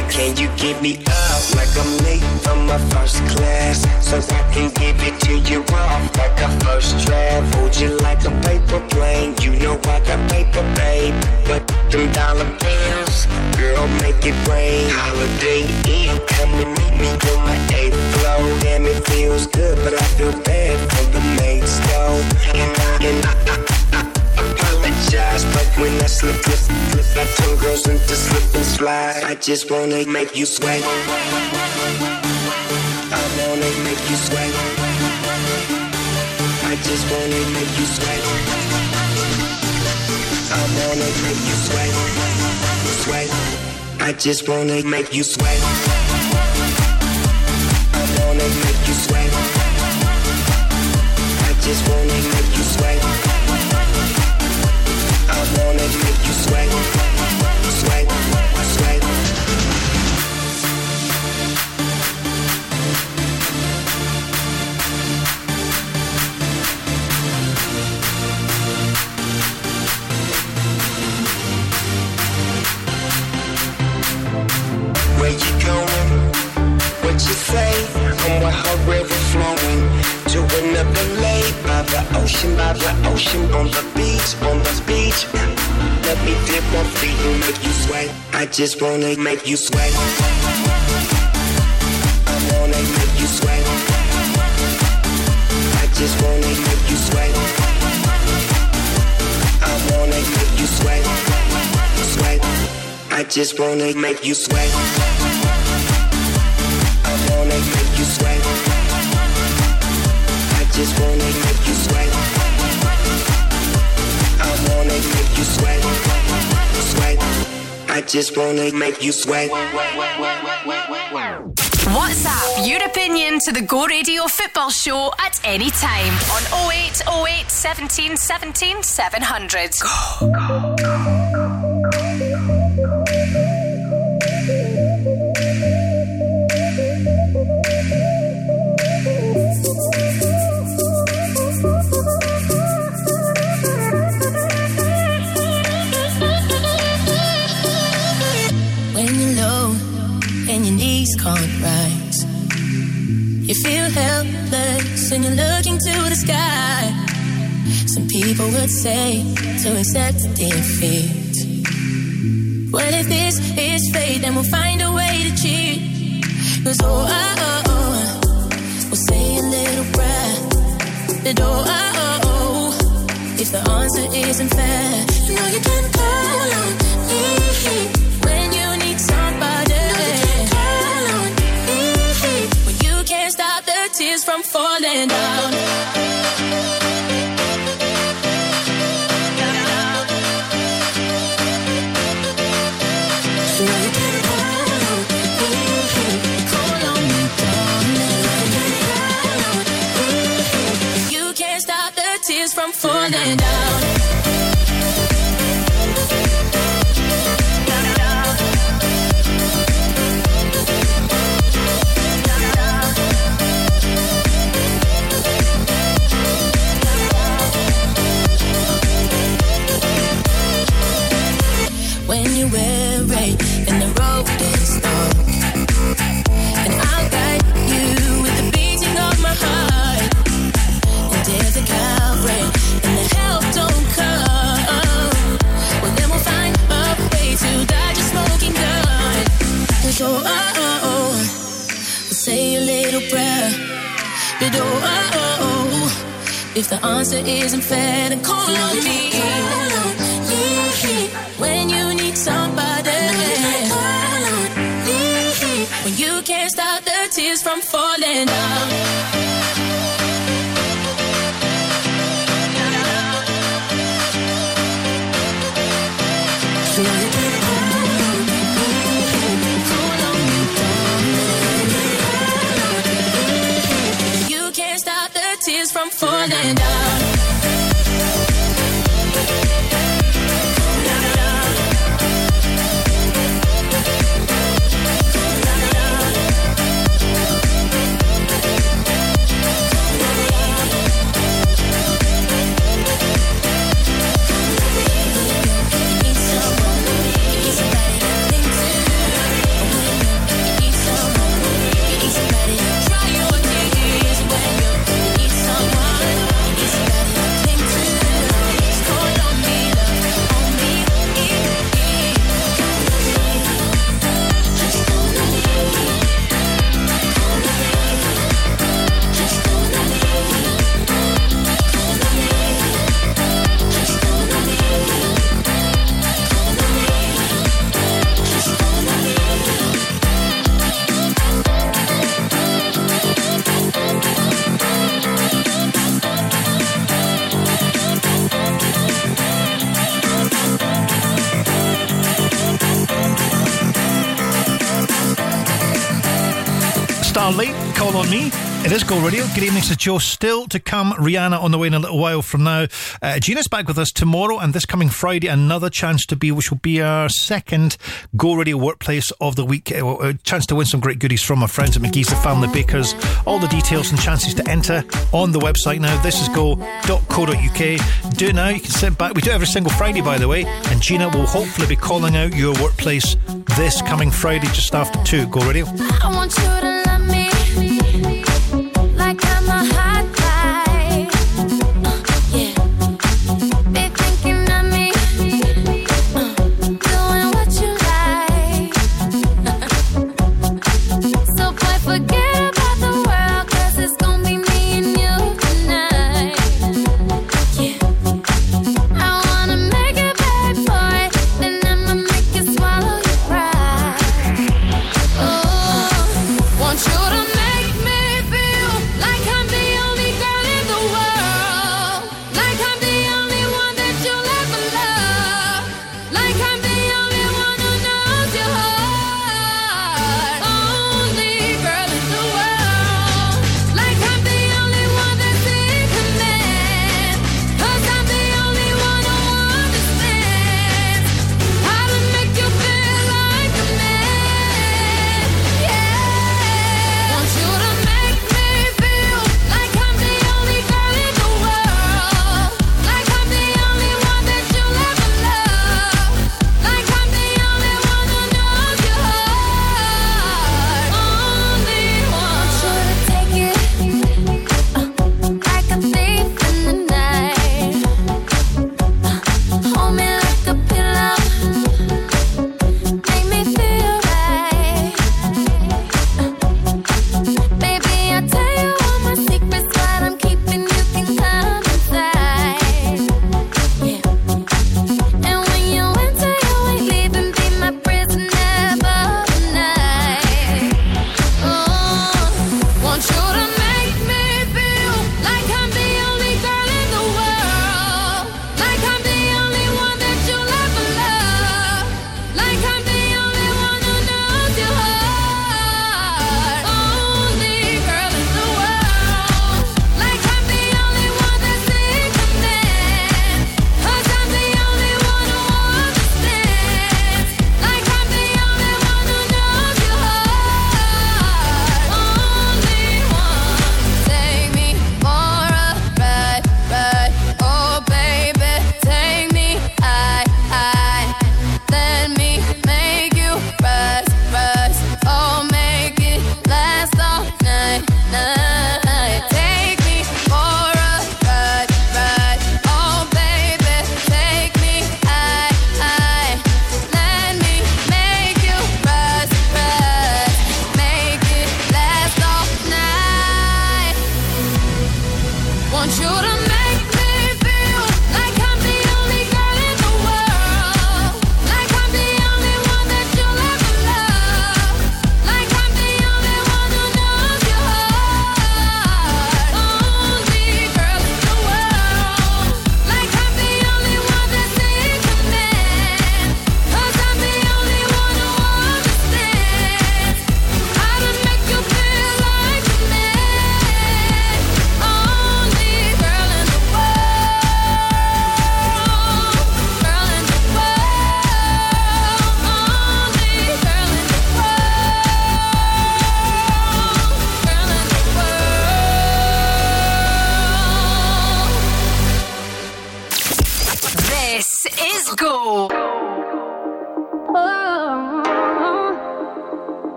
You, can you give me up like I'm late from my first class? So I can give it to you off like a first draft. Hold you like a paper plane. You know I got paper, babe. But them dollar bills, girl, make it rain. Holiday Inn, come and meet me on my eighth floor. Damn, it feels good, but I feel bad for the mates though. And I, and I, I apologize, but when I slip, slip, slip, I turn girls into slip and slide. I just wanna make you sweat. I wanna make you sweat. I just wanna make you sweat. I wanna make you sweat. Sweat. I just wanna make you sweat. I wanna make you sweat. I just wanna make you sweat. Ocean, by the ocean, on the beach, on the beach. Let me dip my feet and make you sweat. I just wanna make you sweat. I wanna make you sweat. I just wanna make you sweat. I wanna make you sweat. Sweat. I just wanna make you sweat. I wanna make you sweat. I just wanna make you sweat. I wanna make you sweat. I just wanna make you sweat. WhatsApp your opinion to the Go Radio Football Show at any time on 0808 17 17 700. When sky. Some people would say to accept defeat. What if this is fate? Then we'll find a way to cheat. Cause oh, oh, oh, oh, we'll say a little prayer. The door, oh, oh, oh, if the answer isn't fair, you know you can call on me when you need the answer isn't fair, then call on me. Starlight, call on me. It is Go Radio. Good evening, says Joe. Still to come, Rihanna on the way in a little while from now. Uh, Gina's back with us tomorrow and this coming Friday, another chance to be, which will be our second Go Radio Workplace of the week. Uh, A chance to win some great goodies from our friends at McGhee's, the Family Bakers. All the details and chances to enter on the website now. This is go.co.uk. Do now. You can sit back. We do every single Friday, by the way. And Gina will hopefully be calling out your workplace this coming Friday, just after 2. Go Radio.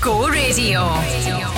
Go Radio.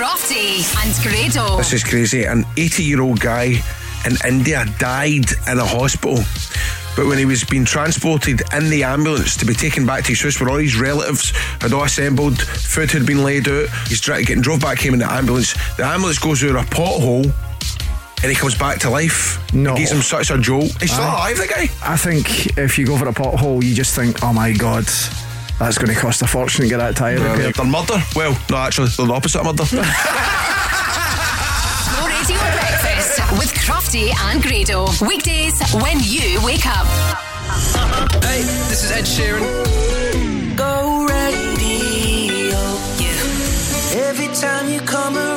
Crofty and Grado. This is crazy. An 80 year old guy in India died in a hospital. But when he was being transported in the ambulance to be taken back to his house where all his relatives had all assembled, food had been laid out, he's trying to get drove back home in the ambulance. The ambulance goes through a pothole and he comes back to life. No. Gives him such a jolt. He's still Aye. alive, the guy. I think if you go for a pothole, you just think, oh my god, that's going to cost a fortune to get that tyre Well, repaired. they're murder. Well, no, actually, they're the opposite of murder. Go Radio Breakfast with Crofty and Grado. Weekdays when you wake up. Hey, this is Ed Sheeran. Go radio. Yeah. Every time you come around,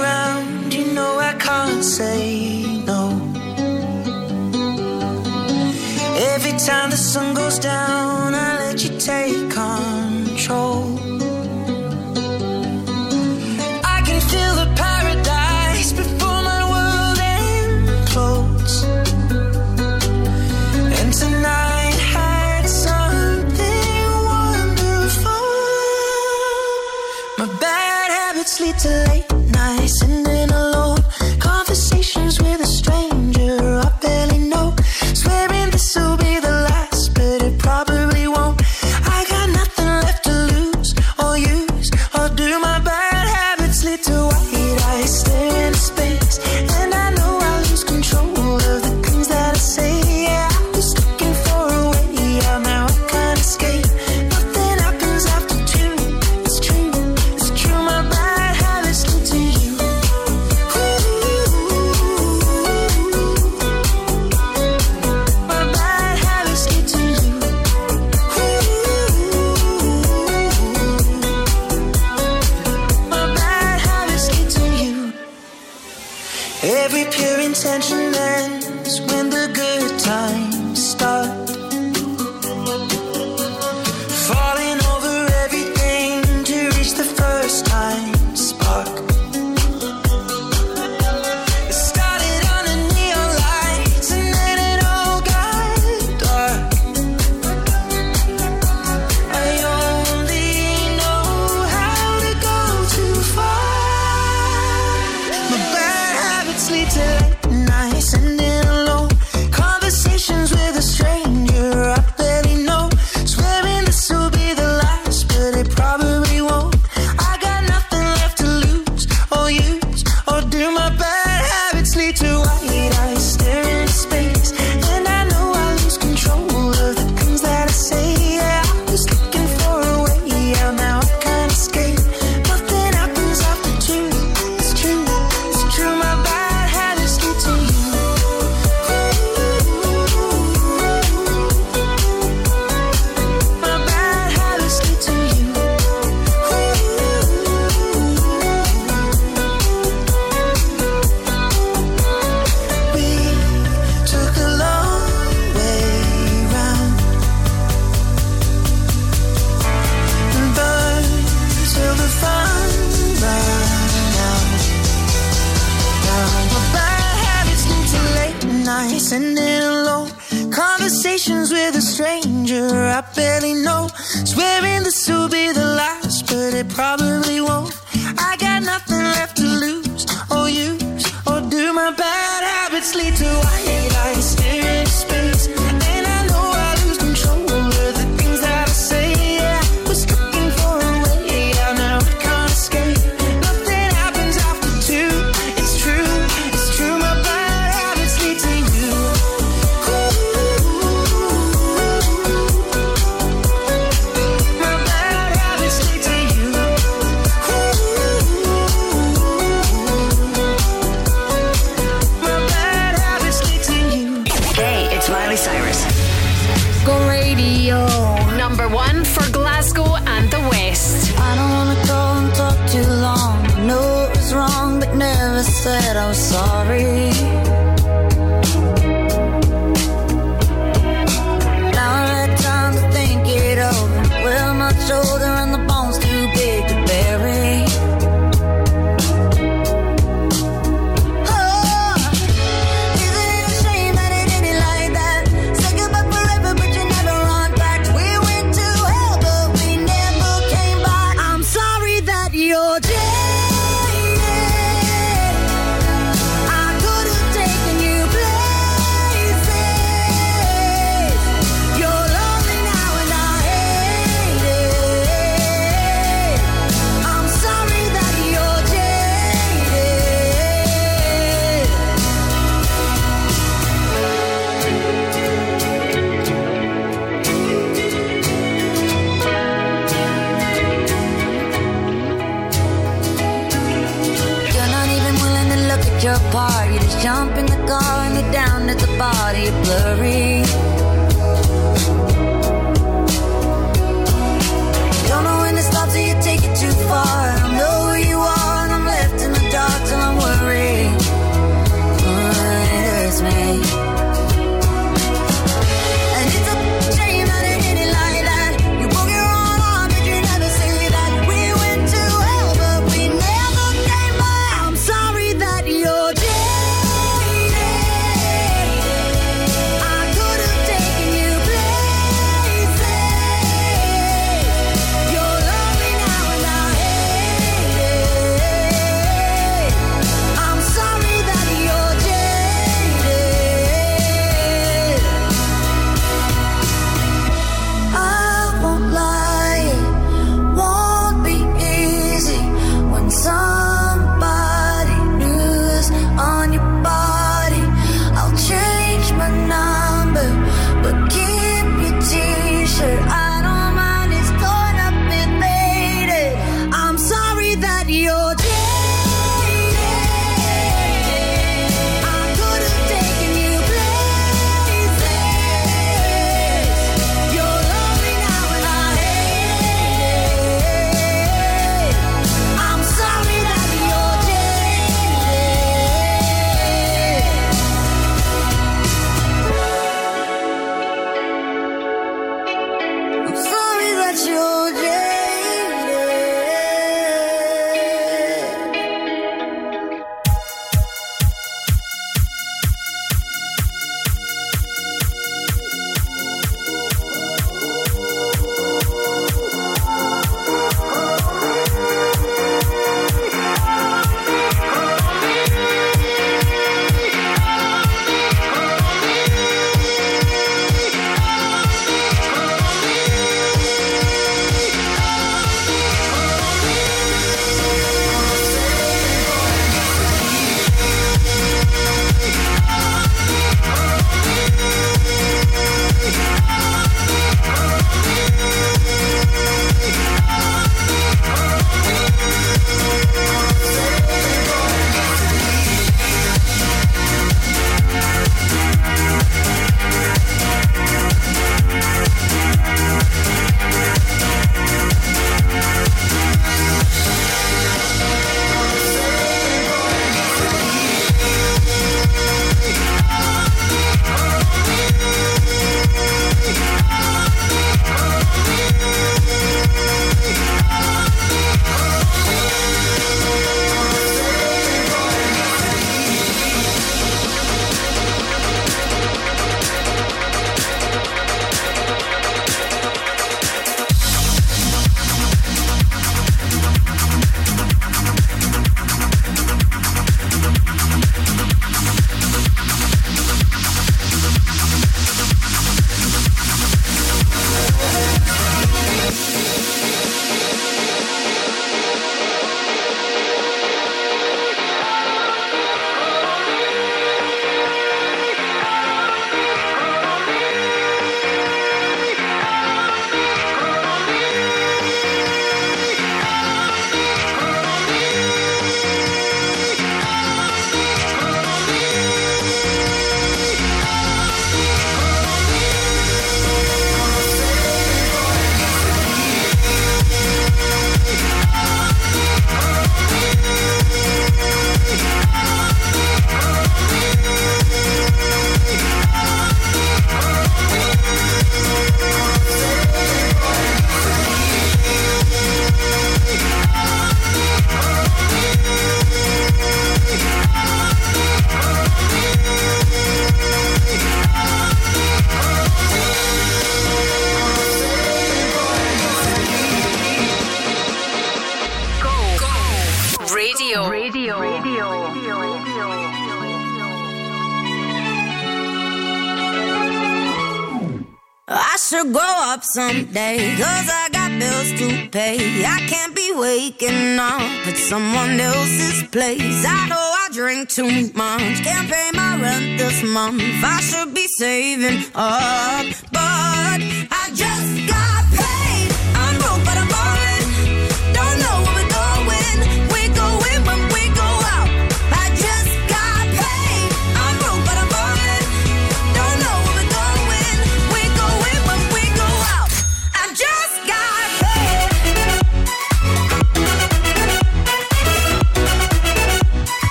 too much. Can't pay my rent this month. I should be saving up.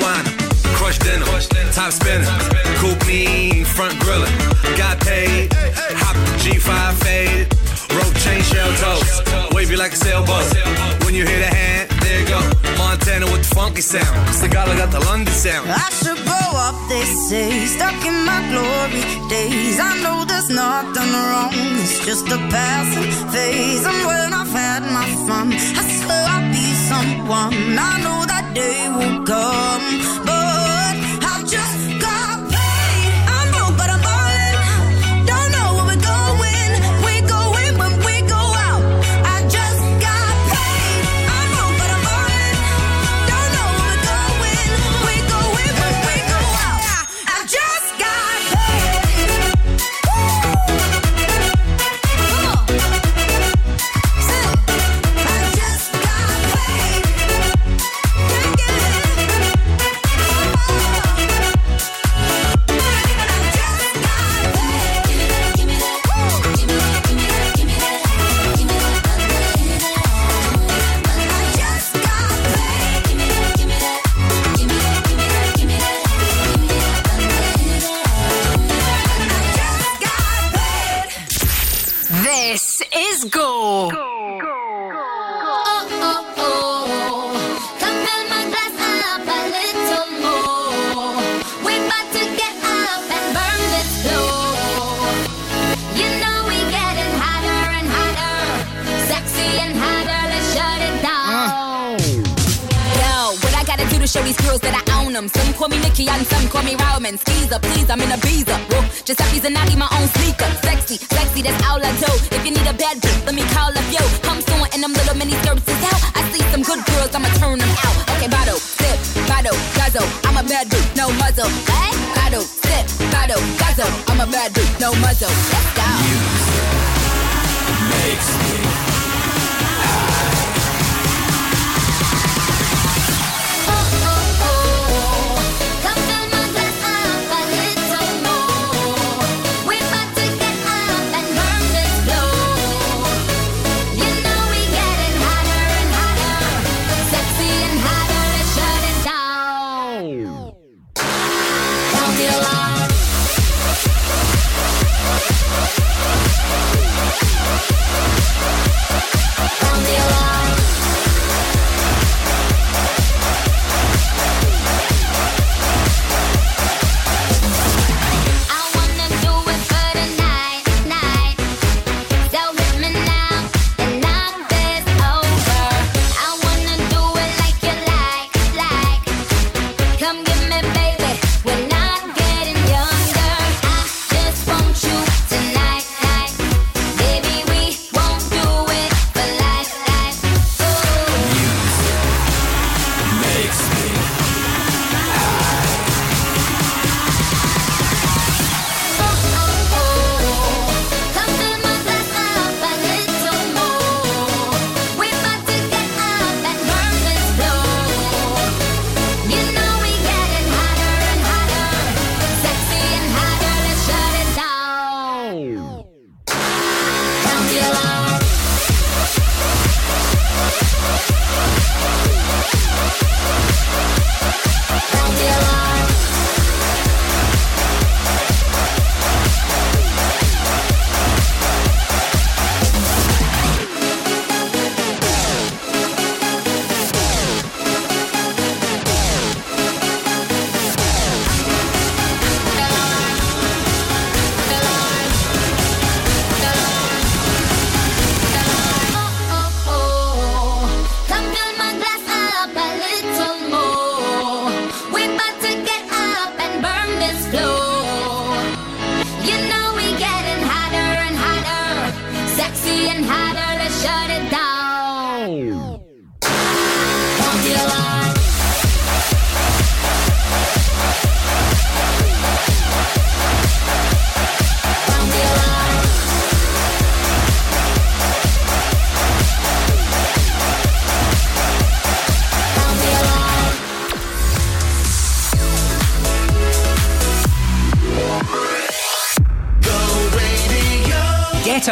Wine. Crush dinner, top spinner. Coupe me, front griller. Got paid, hop G5 faded. Rope chain shell toes. Wave you like a sailboat. When you hear the hand, there you go. Montana with the funky sound. Sagala got the London sound. I should grow up, they say, stuck in my glory days. I know there's nothing wrong, it's just a passing phase. And when I've had my fun, I swear I'll be someone. I know day will come, Some call me Nikki and some call me Roman. Skeezer, please, I'm in a beezer. Whoa, Giuseppe's and I my own sneaker. Sexy, sexy, that's all I do. If you need a bad bitch, let me call up yo. Come soon and them little mini skirts is out. I see some good girls, I'ma turn them out. Okay, bottle, sip, bottle, guzzle. I'm a bad bitch, no muzzle. Hey, bottle, sip, bottle, guzzle. I'm a bad bitch, no muzzle. Let's go. Makes me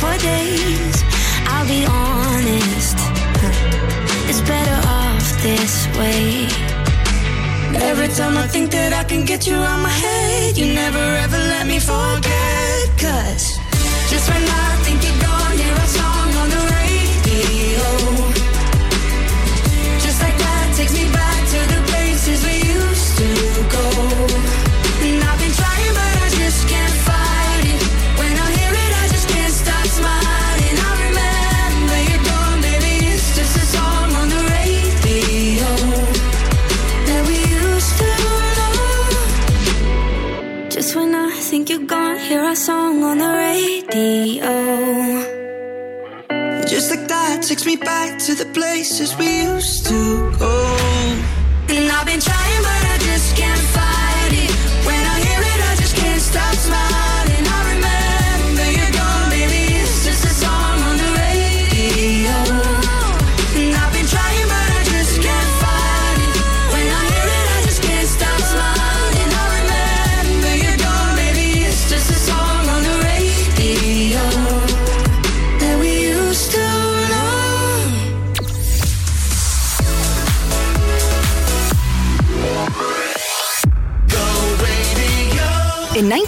For days. I'll be honest, it's better off this way. Every time I think that I can get you out my head, you never ever let me forget. Cause just when I think you're gone, hear a song on the radio. Song on the radio. Just like that takes me back to the places we used to go. And I've been trying, but I just Nine.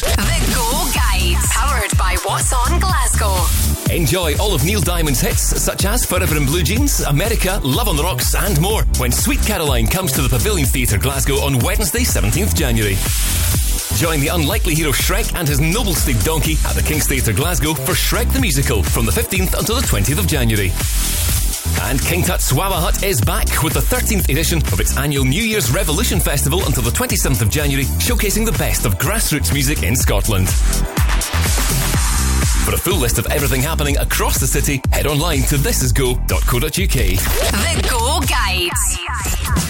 The Go Guide, powered by What's On Glasgow. Enjoy all of Neil Diamond's hits, such as Forever in Blue Jeans, America, Love on the Rocks, and more, when Sweet Caroline comes to the Pavilion Theatre Glasgow on Wednesday, 17th January. Join the unlikely hero Shrek and his noble steed Donkey at the King's Theatre Glasgow for Shrek the Musical from the 15th until the 20th of January. And King Tut's Wah Wah Hut is back with the 13th edition of its annual New Year's Revolution Festival until the 27th of January, showcasing the best of grassroots music in Scotland. For a full list of everything happening across the city, head online to thisisgo.co.uk. The Go Guide.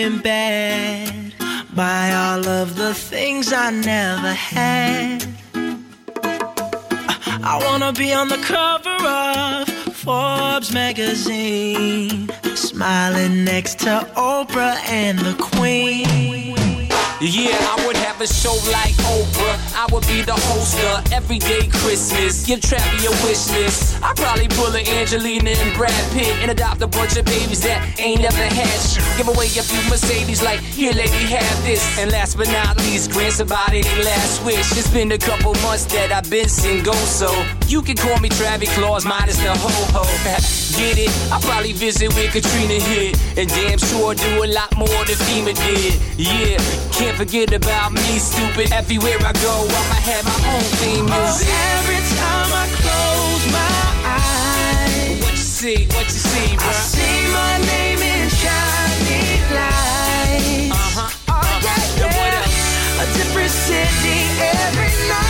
So freaking Angelina and Brad Pitt and adopt a bunch of babies that ain't never had shit. Give away a few Mercedes, like, here, lady, have this. And last but not least, grant somebody their last wish. It's been a couple months that I've been single, so you can call me Travie Claus minus the ho ho. Get it? I'll probably visit with Katrina hit. And damn sure do a lot more than FEMA did. Yeah, can't forget about me, stupid. Everywhere I go, I'ma have my own theme oh, music. Oh, every time I close see, what you see, bro? I see my name in shining lights. Uh-huh. Oh, yeah, yeah. A different city every night.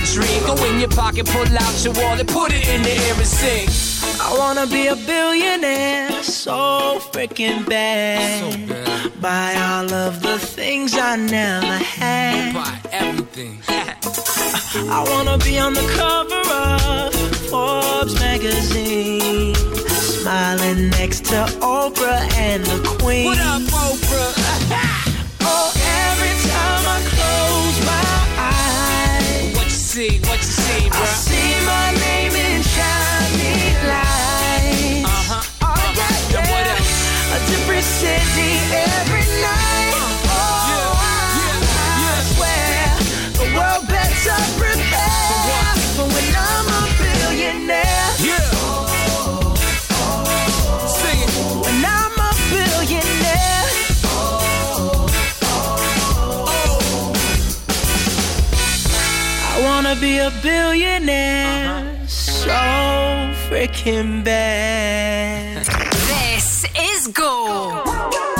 dream. Go in your pocket, pull out your wallet, put it in the air and sing. I wanna be a billionaire so freaking bad. Buy all of the things I never had. Buy everything. I wanna be on the cover of Forbes magazine, smiling next to Oprah and the Queen. What up, Oprah? See, what you see, bro? I see my name in shining lights. Uh-huh. Oh, yeah, Yeah, what? A different city every be a billionaire so freaking bad. This is Go. There's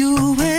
you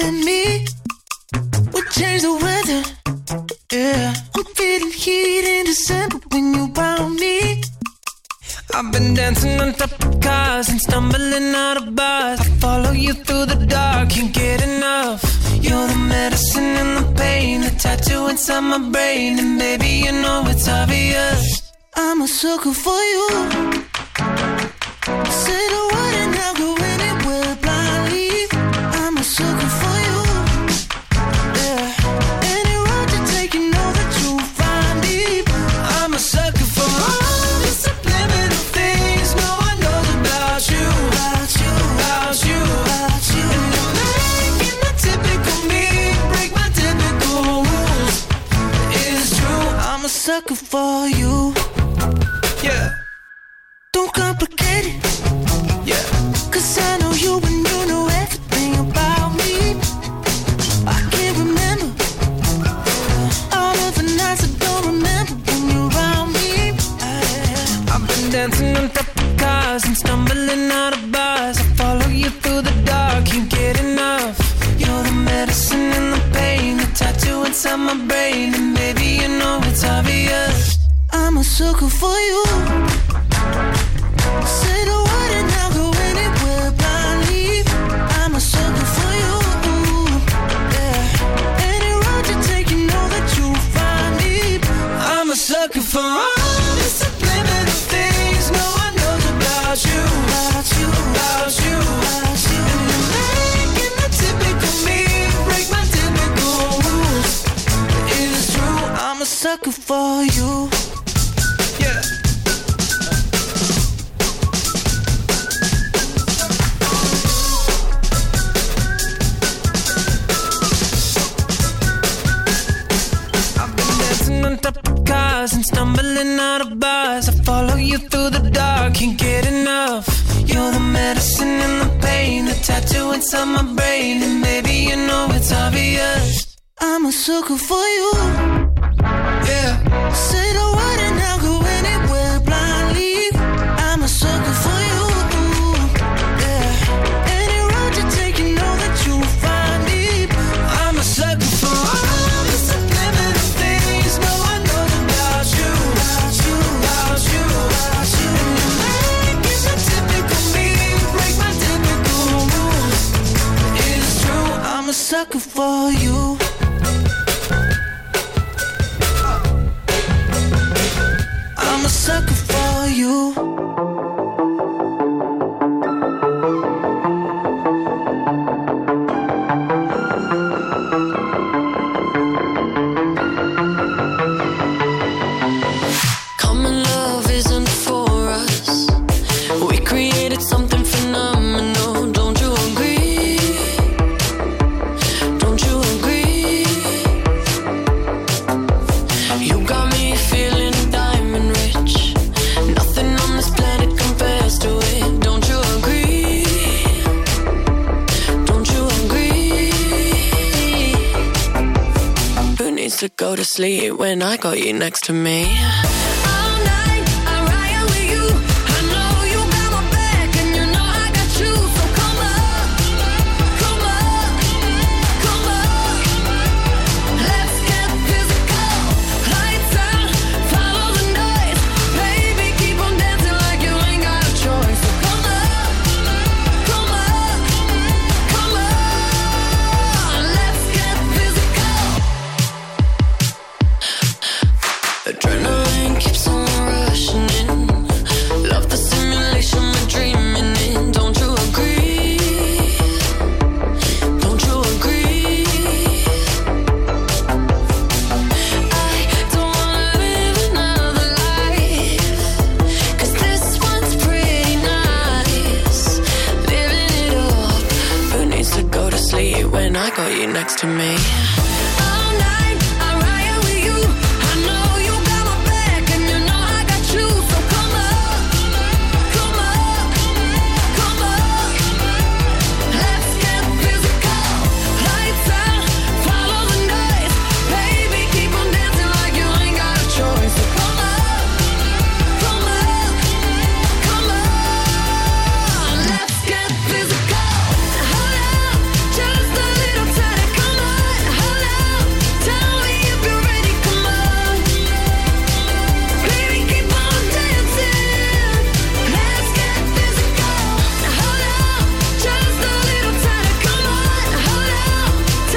next to me?